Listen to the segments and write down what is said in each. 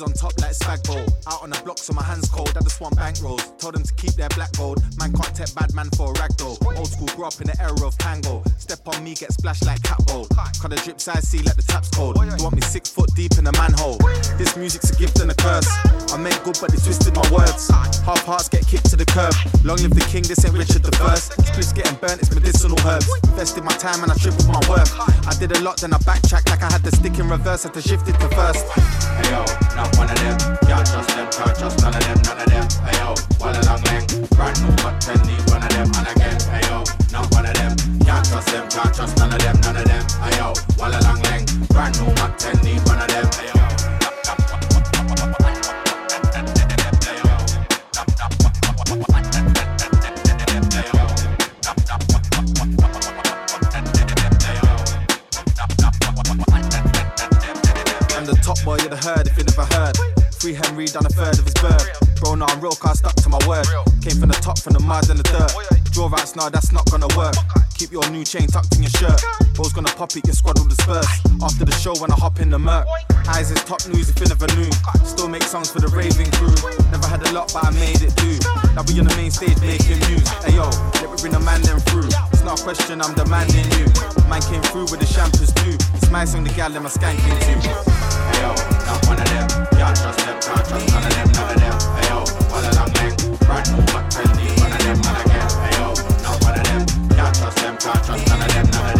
On top like spag bowl. Out on the block so my hands cold. I just want bank rolls. Told them to keep their black gold. Man can't take bad man for a rag doll. Old school grew up in the era of tango. Step on me, get splashed like cat bowl. Cut the drip size, see like the taps cold. You want me six foot deep in a manhole. This music's a gift and a curse. I make good but they twisted my words. Half hearts get kicked to the curb. Long live the king, this ain't Richard the first. Splits getting burnt, it's medicinal herbs. Invested my time and I tripled my work. I did a lot, then I backtracked like I had the stick in reverse, had to shift it to first. Hey yo, not one of them. Can't trust them, can't trust none of them, none of them. Hey yo, one a long leg. Brand new ten need one of them. And again, hey yo, not one of them. Can't trust them, can't trust none of them, none of them. Hey yo, one a long leg. Brand new ten need one of them. Hey never heard. Free Henry done a third of his bird. Bro, now I'm real, cause I stuck to my word. Came from the top, from the mud and the dirt. Draw outs now, that's not gonna work. Keep your new chain tucked in your shirt. Bro's gonna pop it, your squad will disperse. After the show, when I hop in the murk. Eyes is top news if you never knew. Still make songs for the raving crew. Never had a lot, but I made it do. Now we on the main stage making news. Hey yo, let me bring the man them through. It's not a question, I'm demanding you. Man came through with the champers too. It's my song, the gal, them a skanking too. Hey yo, not one of them. Trust none of them, none of them.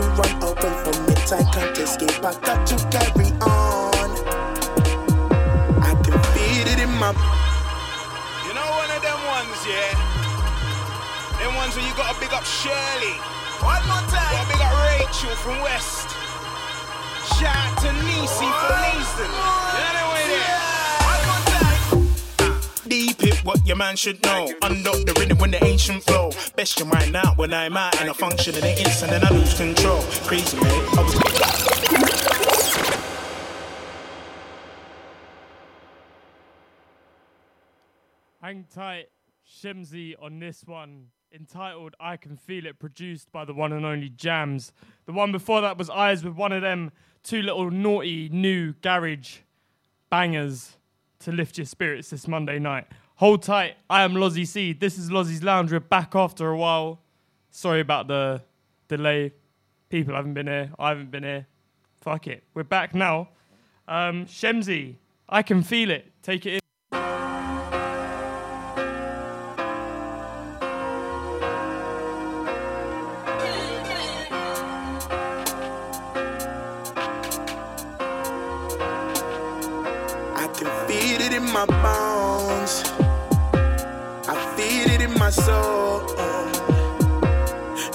To run away from it, I can't escape. I got to carry on. I can feel it in my You know one of them ones, yeah? Them ones where you gotta big up Shirley. One more time. Gotta big up Rachel from West. Shout out to Nisi from Leeston. You know the way there? Deep it, what your man should know. Unlock the rhythm when the ancient flow. Best you mind out when I'm out in a function in an instant and I lose control. Crazy, mate. I was. Hang tight, Shemzy on this one, entitled I Can Feel It, produced by the one and only Jams. The one before that was Eyes with one of them two little naughty new garage bangers to lift your spirits this Monday night. Hold tight, I am Lozzie C. This is Lozzie's Lounge. We're back after a while. Sorry about the delay. People haven't been here. I haven't been here. Fuck it. We're back now. Um, Shemzy, I can feel it. Take it in. My bones. I feel it in my soul.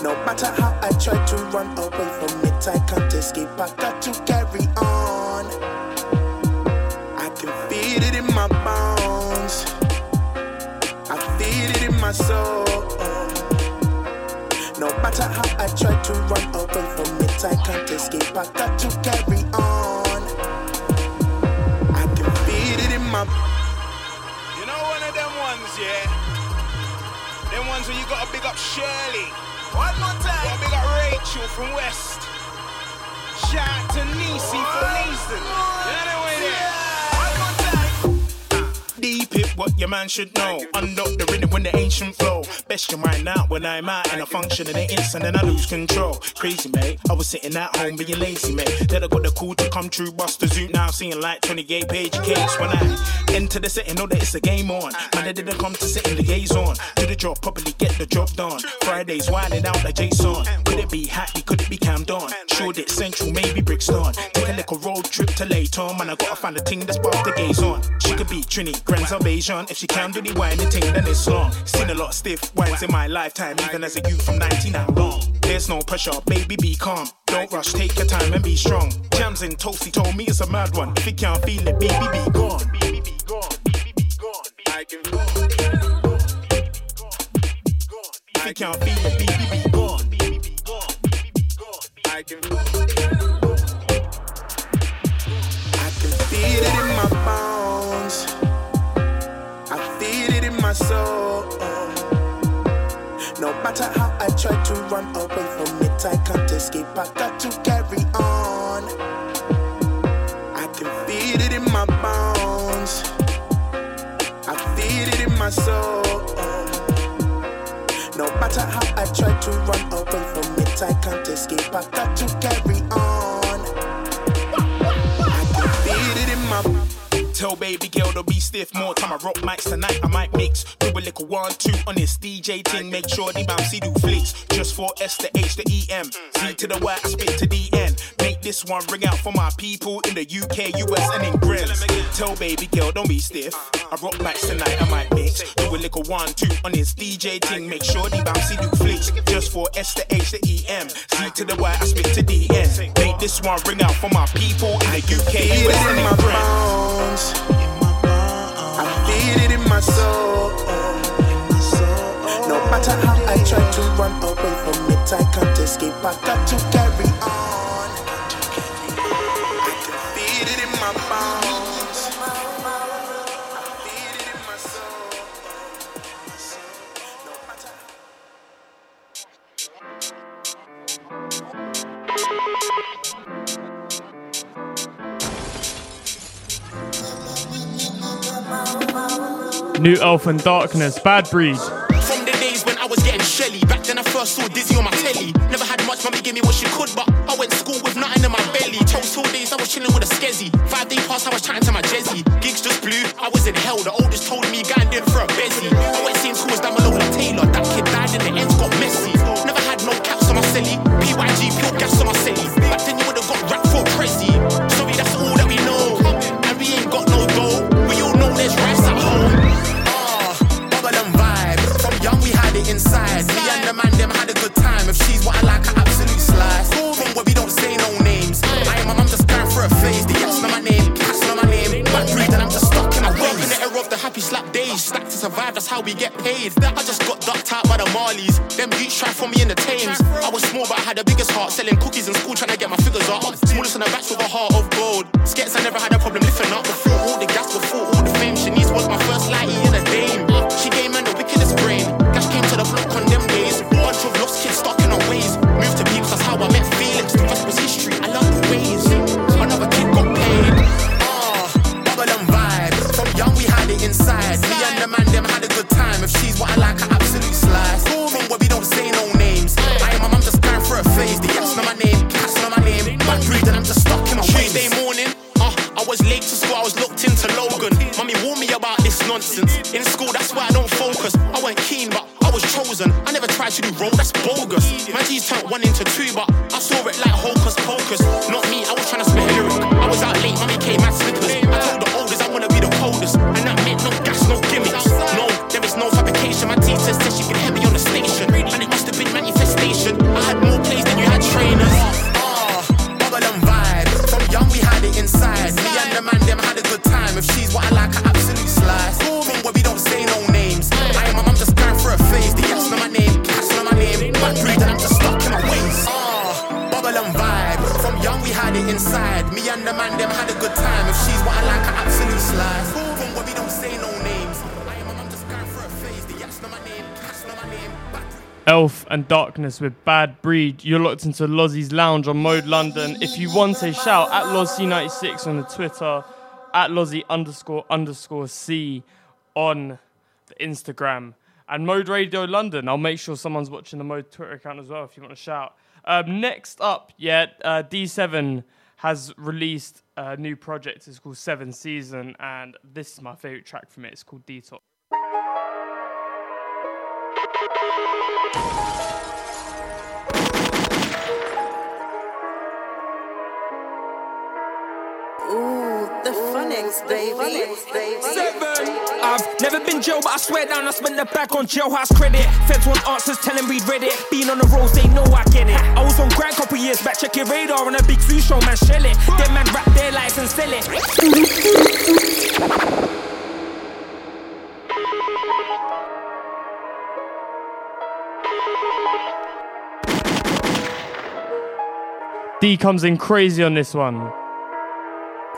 No matter how I try to run away from it, I can't escape. I got to carry on. I can feel it in my bones. I feel it in my soul. No matter how I try to run away from it, I can't escape. I got to carry on. Ones, yeah? Them ones where you gotta big up Shirley. One more time. Gotta big up Rachel from West. Shout out to Nisi from Leeston. You know the way there? It, what your man should know. Unlock the rhythm when the ancient flow. Best your mind out when I'm out and I function in an instant and I lose control. Crazy, mate. I was sitting at home being lazy, mate. Then I got the call to come true, bust the zoot now, seeing like 28 page case. When I enter the setting, know that it's a game on. Man, I didn't come to sit in the gaze on. Do the job properly, get the job done. Fridays wilding out like Jason. Could it be happy? Could it be Camden? Sure, it's central, maybe Brixton. Take a little road trip to Leyton. Man, I gotta find a thing that's past the gaze on. She could be Trini, Grand If she can do the whining thing, then it's long. Seen a lot of stiff wines in my lifetime, even as a youth from 99 long. There's no pressure, baby, be calm. Don't rush, take your time and be strong. Jams and Toasty told me it's a mad one. If you can't feel it, baby, be gone. Baby, be gone. Baby, be gone. I can If you can't feel it, baby, be gone. Baby, be gone. Baby, be gone. I can I can feel it in my bones. Soul. No matter how I try to run away from it, I can't escape. I got to carry on. I can feel it in my bones. I feel it in my soul. No matter how I try to run away from it, I can't escape. I got to carry Tell baby girl to be stiff. More time I rock mics tonight, I might mix. Do a little one, two on this DJ thing. Make sure the bouncy do flicks. Just for S to H to E M. Z to the Y, I spit to the N. Make this one ring out for my people in the UK, US, and in Grills. Tell baby girl, don't be stiff. I rock mics tonight, I might mix. Do a little one, two on this DJ thing. Make sure the bouncy do flicks. Just for S to H to E M. Z to the Y, I spit to the N. Make this one ring out for my people in the UK, US, and in in my bones. I feel it in my soul. No matter how I try to run away from it, I can't escape. I got to carry on. New Elf and Darkness, Bad Breed. From the days when I was getting shelly, back then I first saw Dizzee on my telly. Never had much, mommy gave me what she could, but I went to school with nothing in my belly. Toast all days, I was chilling with a skezzy. Five day pass, I was chatting to my Jezzy. Gigs just blew, I was in hell. The oldest told me, and do for a bezzy. I went seeing schools down below like Taylor. That kid died and Darkness with Bad Breed. You're locked into Lozzie's Lounge on Mode London. If you want a shout, at Lozzy96 on the Twitter, at Lozzy underscore underscore C on the Instagram. And Mode Radio London, I'll make sure someone's watching the Mode Twitter account as well if you want to shout. Um, next up, yeah, uh, D7 has released a new project. It's called Seven Season, and this is my favorite track from it. It's called Detox. The phonics, baby. Seven. I've never been jail, but I swear down I spent the bag on jailhouse credit. Feds want answers, tell them read Reddit. Being on the roads, they know I get it. I was on grind couple years back, check your radar on a Big Zuu show, man, shell it. Them man rap their lives and sell it. D comes in crazy on this one.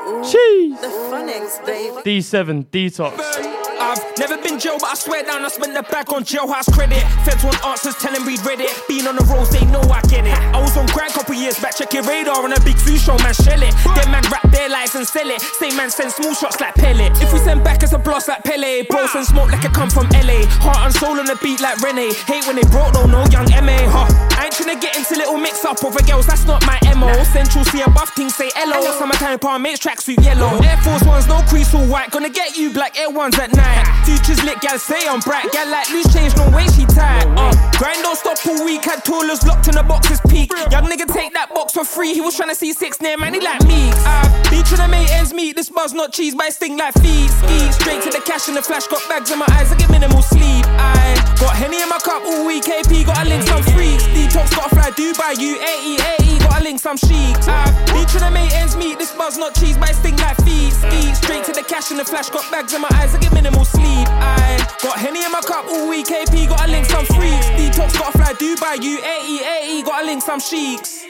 Cheese. The phonics, baby. D7 Detox. I've never been jail, but I swear down I spent the bag on jailhouse credit. Feds want answers, tell them read Reddit. Being on the roads, they know I get it. I was on grind couple years back, check your radar on a Big Zuu show, man, shell it. Them man rap their lives and sell it. Same man send small shots like Pele. If we send back as a blast like Pele, bro send smoke like it come from LA. Heart and soul on the beat like Rene. Hate when they broke, though, no young MA. Huh. I ain't tryna get into little mix up over girls, that's not my MO. Central see a buff thing, say hello. Summertime palm mates tracksuit yellow. Air Force ones, no crease all white. Gonna get you black Air ones at night. Futures lit, gal say I'm bright. Gal like loose change, no way she tight. Uh, grind don't stop all week. Had toilers locked in the boxes peak. Young nigga take that box for free. He was tryna see six near man, he like me. I be tryna make ends meet. This buzz not cheese, but it sting like feet. Ski straight to the cash in the flash. Got bags in my eyes, I get minimal sleep. I got henny in my cup all week. KP got a link some freaks. Detox got to fly Dubai. UAE, AE got a link some chic. I be tryna make ends meet. This buzz not cheese, but it sting like feet. Ski straight to the cash in the flash. Got bags in my eyes, I get minimal sleep. I got henny in my cup all week. KP got a link some freaks. Detox got to fly Dubai. UAE, AE got a link some sheiks.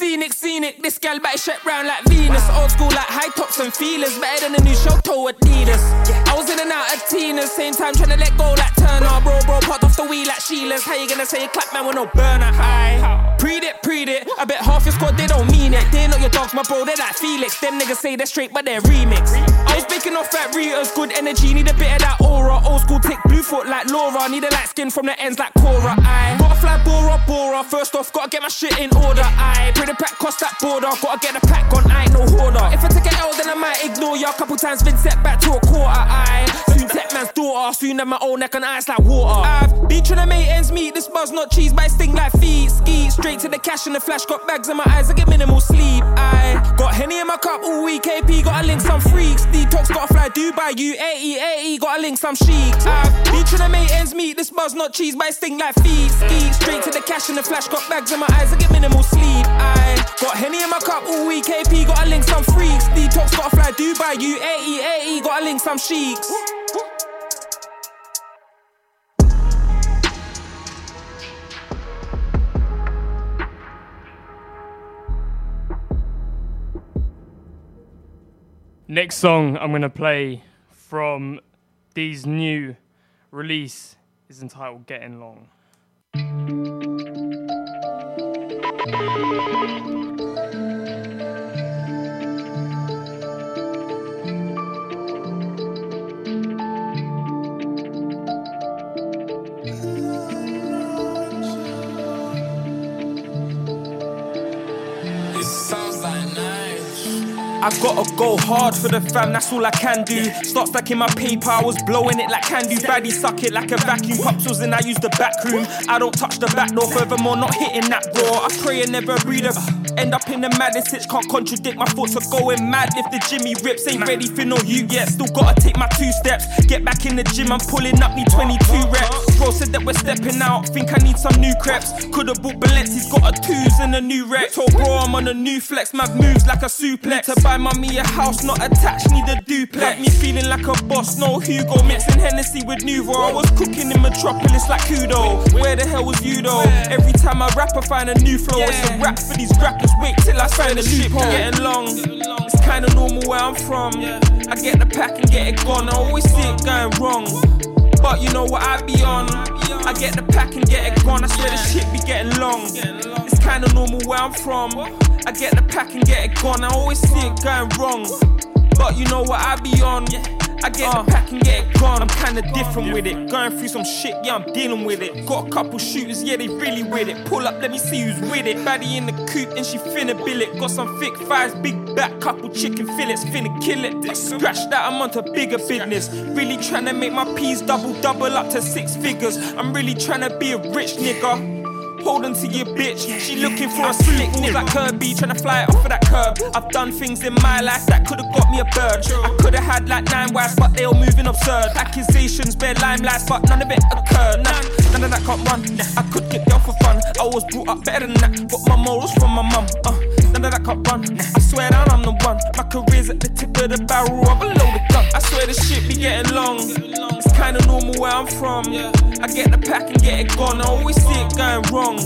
Scenic, scenic, this gal better shut round like Venus. Old school like high tops and feelers, better than the new show toe Adidas. I was in and out of Tina's, same time trying to let go like Turner. Bro, bro, popped off the wheel like Sheila's. How you gonna say clap man with no burner high? Preed it, preed it. I bet half your squad they don't mean it. They not your dogs, my bro, they like Felix. Them niggas say they're straight, but they're remix. I was picking off at Rita's, good energy, need a bit of that aura. Old school tick, blue foot like Laura. Need a light skin from the ends like Cora. I gotta fly Bora, Bora. First off, gotta get my shit in order. I pray the pack cross that border. Gotta get the pack on, I ain't no hoarder. If I take an L, then I might ignore ya. Couple times been set back to a quarter. I soon tech man's daughter. Soon have my own neck on ice like water. I've been trying to make ends meet. This buzz not cheese, but it sting like feet. Ski straight to the cash in the flash. Got bags in my eyes, I get minimal sleep. I got henny in my cup all week. KP got a link some freaks. Detox got to fly Dubai. UAE, AE got a link some sheiks. I've been trying to make ends meet. This buzz not cheese, but it sting like feet. Ski straight to the cash in the flash. Got bags in my eyes, I get minimal sleep. I got henny in my cup all week. KP got a link some freaks. Detox got to fly Dubai. UAE, AE got a link some sheiks. Next song I'm gonna play from D's new release is entitled Getting Long. I gotta go hard for the fam, that's all I can do. Start stacking my paper, I was blowing it like candy. Baddie suck it like a vacuum. Pops in, I use the back room. I don't touch the back door, furthermore, not hitting that door. I pray and never read a. End up in the maddest itch, can't contradict my thoughts are going mad. If the Jimmy rips ain't ready for no you yet, still gotta take my two steps. Get back in the gym, I'm pulling up me 22 reps. Bro said that we're stepping out, think I need some new creps. Could've bought Balenci's got a twos and a new rep. Told bro I'm on a new flex, mad moves like a suplex. Buy mummy a house, not attached, need a duplex. Me feeling like a boss, no Hugo. Mixing Hennessy with Nouveau. I was cooking in Metropolis like Kudo. Where the hell was you though? Every time I rap, I find a new flow. It's a rap for these rappers. Wait till I sign a loophole. Getting long, it's kinda normal where I'm from. I get the pack and get it gone. I always see it going wrong. But you know what I be on. I get the pack and get it gone. I swear the shit be getting long. It's kinda normal where I'm from. I get the pack and get it gone. I always see it going wrong. But you know what I be on. I get uh, the pack and get it gone. I'm kinda different with it. Going through some shit, yeah, I'm dealing with it. Got a couple shooters, yeah, they really with it. Pull up, let me see who's with it. Baddie in the coop, and she finna bill it. Got some thick thighs, big back, couple chicken fillets, finna kill it. I scratch that, I'm onto bigger business. Really trying to make my P's double, double up to six figures. I'm really trying to be a rich nigga. Hold on to your bitch. She looking for a slick nigga like Kirby, trying to fly off of that curb. I've done things in my life that could've got me a bird. I could've had like nine wives, but they all moving absurd. Accusations, bare limelights, but none of it occurred. Nah, none of that can't run. I could get girl for fun. I was brought up better than that. Got my morals from my mum. Uh, of that can't run. I swear that I'm the one. My career's at the tip of the barrel of a loaded gun. I swear this shit be getting long. It's kinda normal where I'm from. I get the pack and get it gone. I always see it going wrong wrong.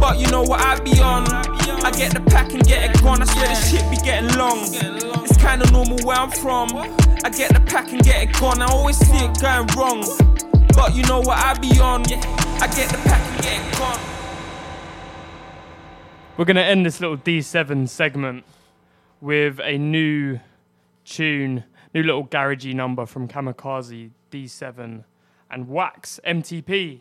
But you know what I be on? I get the pack and get it gone. I swear this shit be getting long. It's kinda normal where I'm from. I get the pack and get it gone. I always see it going wrong. But you know what I be on? I get the pack and get it gone. We're gonna end this little D7 segment with a new tune, new little garagey number from Kamakaze D7 and Wax MTP.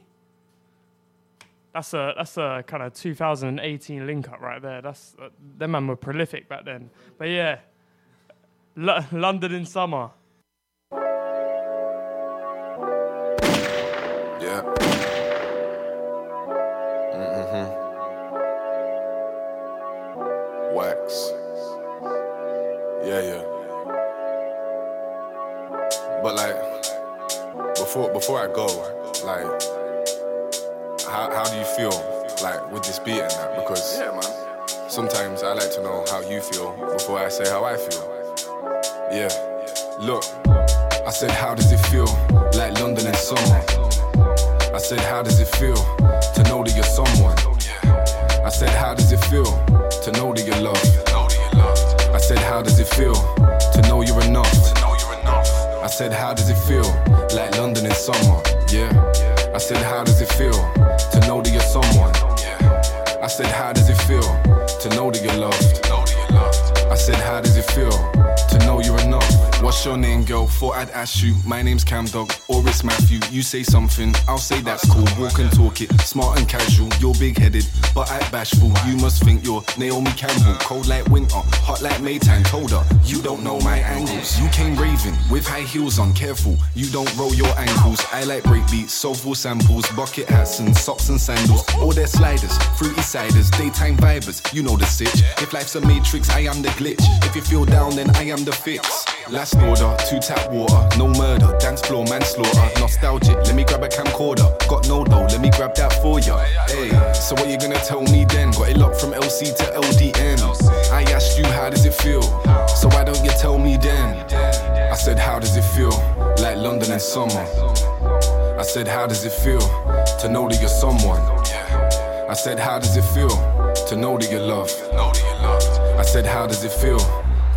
That's a that's a kind of 2018 link up right there. That's uh, them man were prolific back then. But yeah, L- London in summer. But like, before before I go, like how, how do you feel like with this beat and that? Because yeah, man. sometimes I like to know how you feel before I say how I feel. Yeah. Look, I said, how does it feel? Like London in summer. I said, how does it feel to know that you're someone? I said, how does it feel to know that you're loved? I said, how does it feel to know you're enough? I said, how does it feel like London in summer? Yeah. I said, how does it feel to know that you're someone? I said, how does it feel to know that you're loved? I said, how does it feel to know you're enough? What's your name, girl? Thought I'd ask you. My name's Cam Dog, or it's Matthew. You say something, I'll say that's cool. Walk and talk it, smart and casual. You're big headed, but act bashful. You must think you're Naomi Campbell. Cold like winter, hot like Maytime. Told her, you don't know my angles. You came raving with high heels on, careful. You don't roll your ankles. I like breakbeats, soulful samples, bucket hats and socks and sandals. All their sliders, fruity ciders, daytime vibers. You know the sitch. If life's a matrix, I am the glitch. If you feel down, then I am the fix. Last order, two tap water, no murder, dance floor manslaughter, nostalgic. Let me grab a camcorder, got no dough, let me grab that for ya. Hey, so what you gonna tell me then? Got it locked from LC to LDN. I asked you how does it feel, so why don't you tell me then? I said how does it feel, like London in summer. I said how does it feel to know that you're someone. I said how does it feel to know that you're loved. I said how does it feel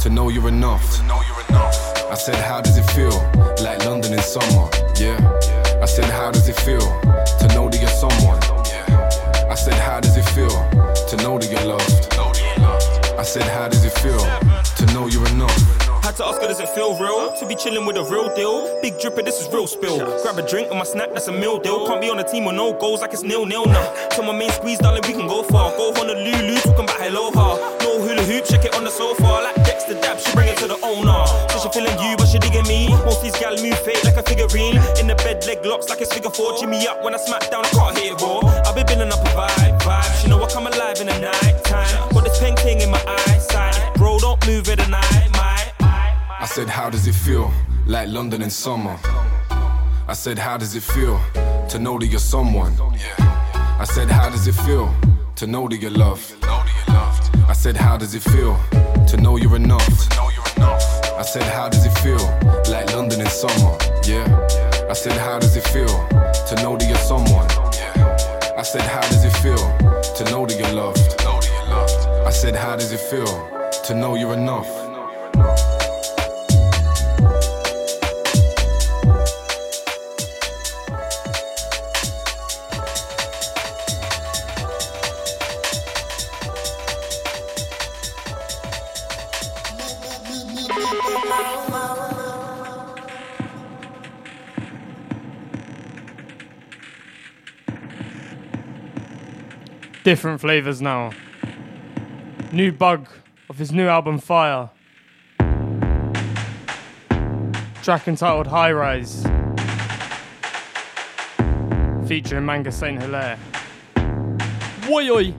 to know you're enough. I said, How does it feel? Like London in summer, yeah. I said, How does it feel to know that you're someone? I said, How does it feel to know that you're loved? I said, How does it feel to know you're enough? Had to ask her, does it feel real? To be chilling with a real deal. Big dripper, this is real spill. Grab a drink on my snack, that's a meal deal. Can't be on a team with no goals like it's nil nil now. Tell my main squeeze, darling, we can go far. Go Honolulu, talking about hello ha. No hula hoop, check it on the sofa. Like Dexter Dab, she bring it to the owner. So she feeling you, but she digging me. Most these gal move fake like a figurine. In the bed, leg locks like it's figure four. Jimmy up when I smack down, I can't hear it raw. I've been building up a vibe, vibe. She know I come alive in the night time. Got this pink thing in my eyesight. Bro, don't move it at night, my I said, How does it feel? Like London in summer. I said, How does it feel to know that you're someone? I said, How does it feel to know that you're loved? I said, How does it feel to know you're enough? I said, How does it feel like London in summer? Yeah. I said, How does it feel to know that you're someone? I said, How does it feel to know that you're loved? I said, How does it feel to know you're enough? Different flavors now. New bug of his new album Fire. Track entitled High Rise. Featuring Manga Saint Hilaire. Woy oi!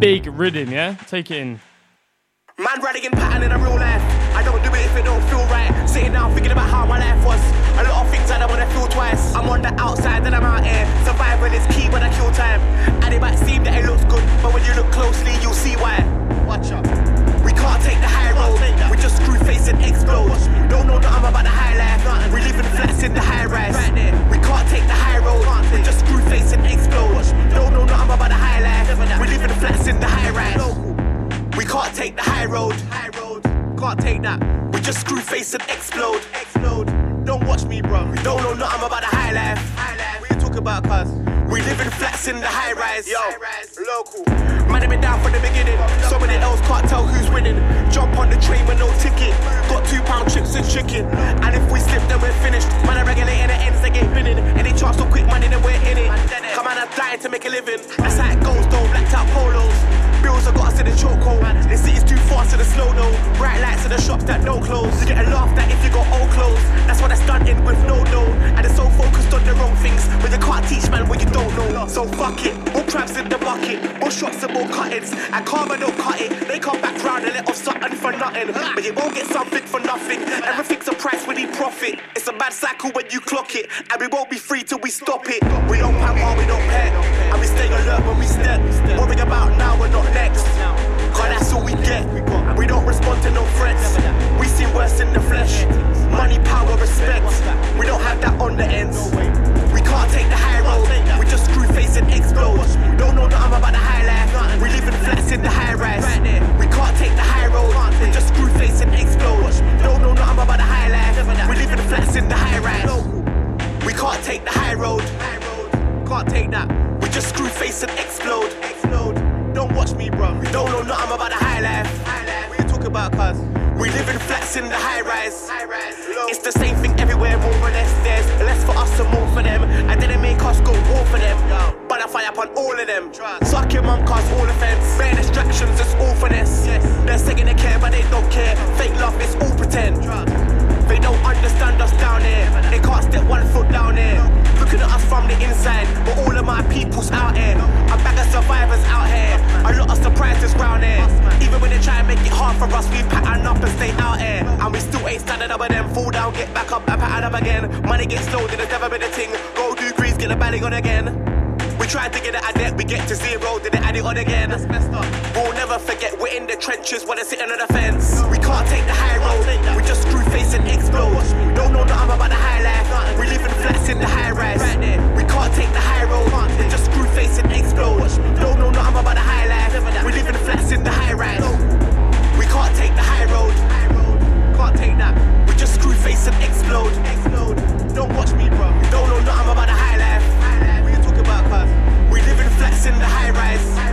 Big rhythm, yeah? Take it in. Man rallying pattern in a real life. I don't do it if it don't feel right. Sitting down thinking about how my life was. A lot of things that I don't wanna feel twice. I'm on the outside, then I'm out here. Survival is key when I kill time. And it might seem that it looks good, but when you look closely, you'll see why. Watch out. We can't take the high road. We just screw face and explode. Don't know nothing I'm about the high life. We live in flats in the high rise. We can't take the high road. We just screw face and explode. Don't know nothing I'm about the high life. We live in flats in the high rise. We can't take the high road. High road. Can't take that. We just screw face and explode. Explode. Don't watch me, bro. We don't know nothing about the high life. High life. What you talk about, cuz? We live in flats in the high rise. Yo, local. Man, been down from the beginning. Somebody else can't tell who's winning. Jump on the train with no ticket. Got two pound chips and chicken. And if we slip, then we're finished. Man, I regulating the ends, they get binning. Any chance so quick money, then we're in it. Come on, I'm dying to make a living. That's how it goes, though. Blacked out polos. Bills I got us in the chokehold. The city's too fast to the slow no. Bright lights in the shops that no close. You get a laughed at if you got old clothes. That's what I stunting with no no. And it's so focused on the wrong things. But you can't teach man what you don't know. So fuck it. More crabs in the bucket. More shots and more cuttings. And karma don't cut it. They come back round and let off something for nothing. But you won't get something for nothing. Everything's a price we need profit. It's a bad cycle when you clock it. And we won't be free till we stop it. We don't pamper, we don't pet. And we stay alert when we step. Worrying about now we're not next. Cause that's all we get. We don't respond to no threats. We see worse in the flesh. Money, power, respect. We don't have that on the ends. We can't take the high road. We just screw face and explode. Don't know nothing about the high life. We live in flats in the high rise. We can't take the high road. We just screw face and explode. Don't know nothing about the high life. We live in flats in the high rise. We can't take the high road. Can't take that. We just screw face and explode. Explode. Don't watch me, bro. We don't know nothing about the high life. What you talk about, cuz? We live in flats in the high rise. It's the same thing everywhere, more or less. There's less for us and more for them. And then they make us go war for them. But I fire upon all of them. Suck your mum, cause all offense. Bare distractions, it's all for this. They're saying they care, but they don't care. Fake love, it's all pretend. They don't understand us down here. They can't step one foot down here. Looking at us from the inside, but all of my people's out here. A bag of survivors out here. A lot of surprises round here. Even when they try and make it hard for us, we pattern up and stay out here. And we still ain't standing up with them. Fall down, get back up and pattern up again. Money gets loaded, there's never been a thing. Go do grease, get the belly on again. Tried to get it at debt, we get to zero, did it add it on again. That's messed up. We'll never forget we're in the trenches when they're sitting on the fence. We can't take the high road, we just screw face and explode. Don't know nothing about the high life, we live in flats in the high rise. We can't take the high road, we just screw face and explode. Don't know nothing about the high life, we live in flats in the high rise. We can't take the high road, can't take that. We just screw face and explode. Explode. Don't watch me, flats in the high rise.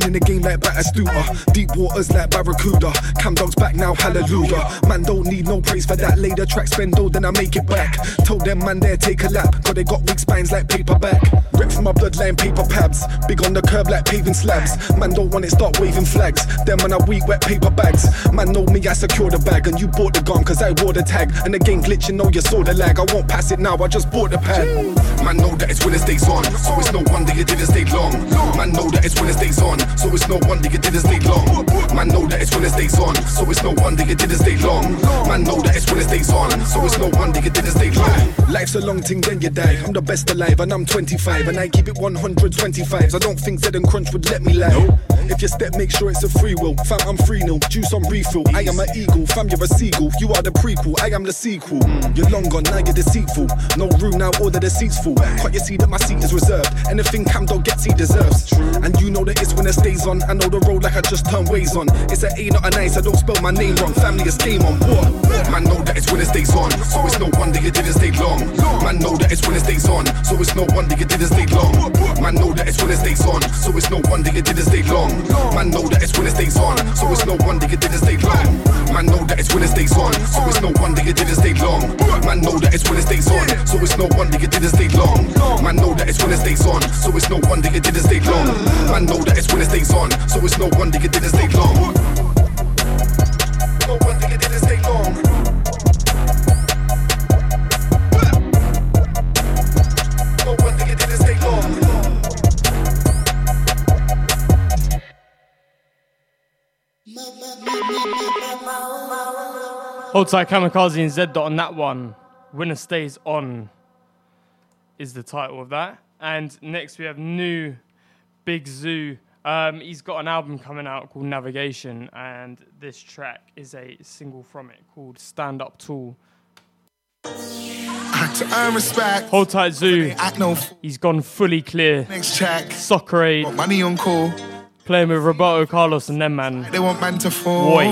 Paratrooper. Like Batistuta. Deep waters like Barracuda. Cam dogs back now, hallelujah. Man don't need no praise for that. Lay the spend spendo, then I make it back. Told them man there take a lap. Cause they got weak spines like paperback. Rep from my bloodline paper pads. Big on the curb like paving slabs. Man don't want it, start waving flags. Them man are weak, wet paper bags. Man know me, I secure the bag. And you bought the gun cause I wore the tag. And the game glitching, know you saw the lag. I won't pass it now, I just bought the pad. Man know that it's when it stays on, so it's no wonder you didn't stay long. Man know that it's when it stays on, so it's no wonder you didn't stay long. Man know that it's when it stays on, so it's no wonder you didn't stay long. Man know that it's when it stays on, so it's no wonder you didn't stay long. Life's a long thing, then you die. I'm the best alive, and I'm 25, and I keep it 125. I don't think Zed and Crunch would let me lie. If you step, make sure it's a free will. Fam, I'm free nil, juice on refill. I am an eagle, fam, you're a seagull. You are the prequel, I am the sequel. You're long gone, now you're deceitful. No room now, order the seats full. Can't you see that my seat is reserved? Anything Cam don't get, he deserves. And you know that it's when it stays on. I know the road like I just turned ways on. It's an A, not a nine, so don't spell my name wrong. Family is game on what? Man know that it's when it stays on, so it's no wonder you didn't stay long. Man know that it's when it stays on, so it's no wonder you didn't stay long. Man know that it's when it stays on, so it's no wonder you didn't stay long. Man know that it's when it stays on, so it's no wonder you didn't stay long. Man know that it's when it stays on, so it's no wonder you didn't stay long. Man know that it's when it stays on, so it's no wonder you didn't stay long. Man know that it's when it stays on, so it's no wonder you didn't stay long. Man know that it's when it stays on, so it's no wonder you didn't stay long. No wonder you didn't stay long. No wonder you didn't stay long. Hold tight, Kamakaze and Zdot on that one. Winner stays on is the title of that. And next we have new Big Zuu. Um, he's got an album coming out called Navigation, and this track is a single from it called Stand Up Tall. To earn respect. Hold tight, Zuu. Act no f- He's gone fully clear. Next check. Soccer aid. Money on call. Playing with Roberto Carlos and them, man. They want man to fall. Oi.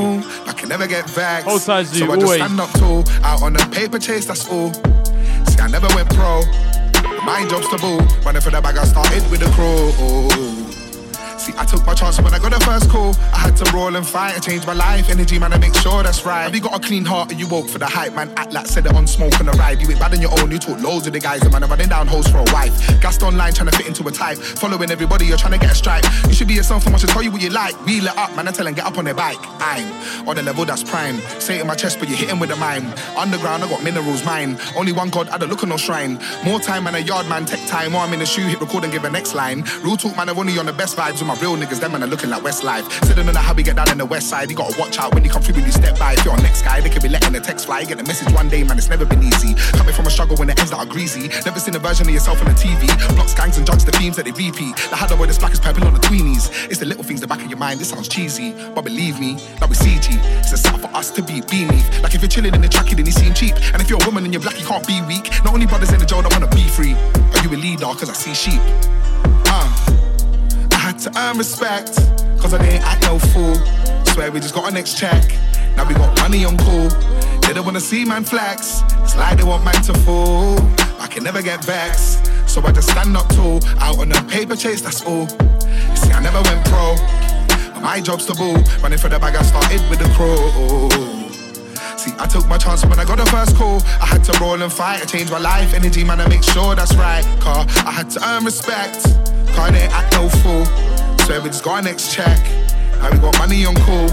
I can never get vexed. Hold tight, Zuu. So I just stand up tall. Out on a paper chase, that's all. See, I never went pro. My job's to ball. Running for the bag, I started with a crawl. See, I took my chance when I got the first call. I had to roll and fight and change my life. Energy, man, I make sure that's right. Have you got a clean heart and you woke for the hype, man? Act like said it on smoke on the ride. You ain't bad on your own, you talk loads of the guys, and man, I'm running down hoes for a wife. Gassed online trying to fit into a type. Following everybody, you're trying to get a stripe. You should be yourself and watch to tell you what you like. Wheel it up, man, I tell them get up on their bike. I'm on the level that's prime. Say it in my chest, but you're hitting with a mime. Underground, I got minerals, mine. Only one God, I don't look at no shrine. More time, man, a yard man, take time. Or I'm in the shoe, hit record and give a next line. Real talk, man, I'm only on the best vibes with my real niggas. Them, man, are looking like Westlife. Sitting on the how we get down in the west side. You gotta watch out when you come through when you step by. If you're on next guy, they could be letting the text fly. Get the message one day, man, it's never been easy. Coming from a struggle when the ends that are greasy. Never seen a version of yourself on the TV. Blocks, gangs, and judge the themes that they repeat. The how the boy, this black is purple on the tweenies. It's the little things the back of your mind. This sounds cheesy, but believe me, that we CG. It's a set for us to be beneath. Like if you're chilling in the trackie, then you seem cheap. And if you're a woman and you're black, you can't be weak. Not only brothers in the jail that wanna be free. Are you a leader? Cause I see sheep. Uh, had to earn respect, cause I didn't act no fool. Swear we just got our next check. Now we got money on call. They don't wanna see man flex. It's like they want man to fall. I can never get vexed. So I just stand up tall. Out on a paper chase, that's all. See, I never went pro. My job's to ball. Running for the bag, I started with the crow. See, I took my chance when I got the first call. I had to roll and fight, I changed my life. Energy, man, I make sure that's right. Car, I had to earn respect. Car, they act no fool. So we just got our next check. Now we got money on call.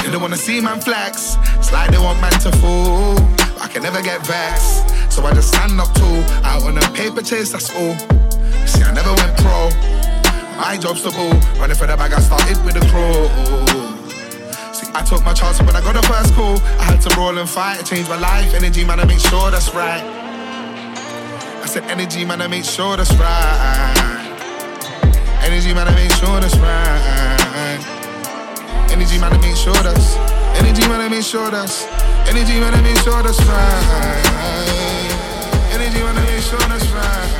They don't wanna see man flex. It's like they want man to fall. But I can never get vexed. So I just stand up tall. Out on a paper chase, that's all. See, I never went pro. My job's to ball. Running for the bag, I started with a crow. I took my chance when I got the first call. I had to roll and fight, it changed my life. Energy, man, I make sure that's right. I said, energy, man, I make sure that's right. Energy, man, I make sure that's right. Energy, man, I make sure that's. Energy, man, I make sure that's. Energy, man, I make sure that's right. Energy, man, I make sure that's right.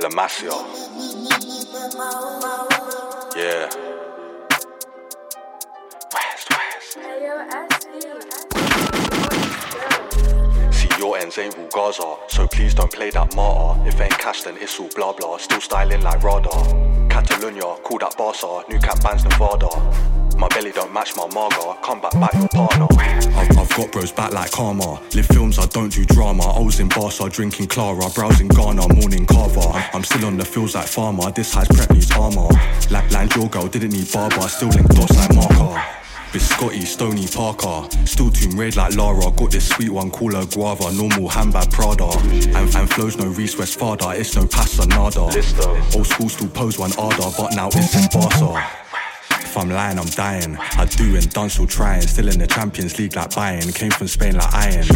La Masia. Yeah. West, West. Your ends ain't Gaza, so please don't play that martyr. If ain't cash, then it's all blah blah. Still styling like radar. Catalonia, call that Barca. New cat bands Nevada. My belly don't match my marga. Come back, back your partner. I've, got bros back like karma. Live films, I don't do drama. I was in Barca drinking Clara, browsing Ghana, morning carver. I'm, still on the fields like farmer. This has prep needs armor. Like your girl didn't need barber. Still link dots like marker. Biscotti, Stony Parker. Still too red like Lara. Got this sweet one, call her Guava. Normal handbag Prada. And, and flows no Reese West Fada. It's no Pasa Nada. Old school still pose one Arda, but now it's in Barca. I'm lying, I'm dying. I do and done still trying. Still in the Champions League like Bayern. Came from Spain like iron.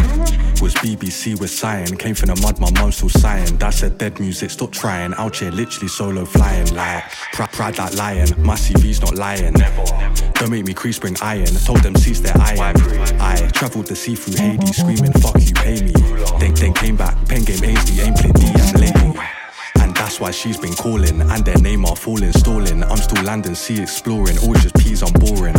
Was BBC with sighing. Came from the mud, my mum still sighing. Dad said dead music, stop trying. Out here literally solo flying. Like pride, pride like lion. My CV's not lying. Don't make me crease bring iron. Told them cease their iron. I travelled the sea through Hades, screaming fuck you, pay me. Then, then came back, pen game Ainsley, ain't played DM lately. And that's why she's been calling, and their name are falling, stalling. I'm still landing, sea exploring, always just peas, I'm boring.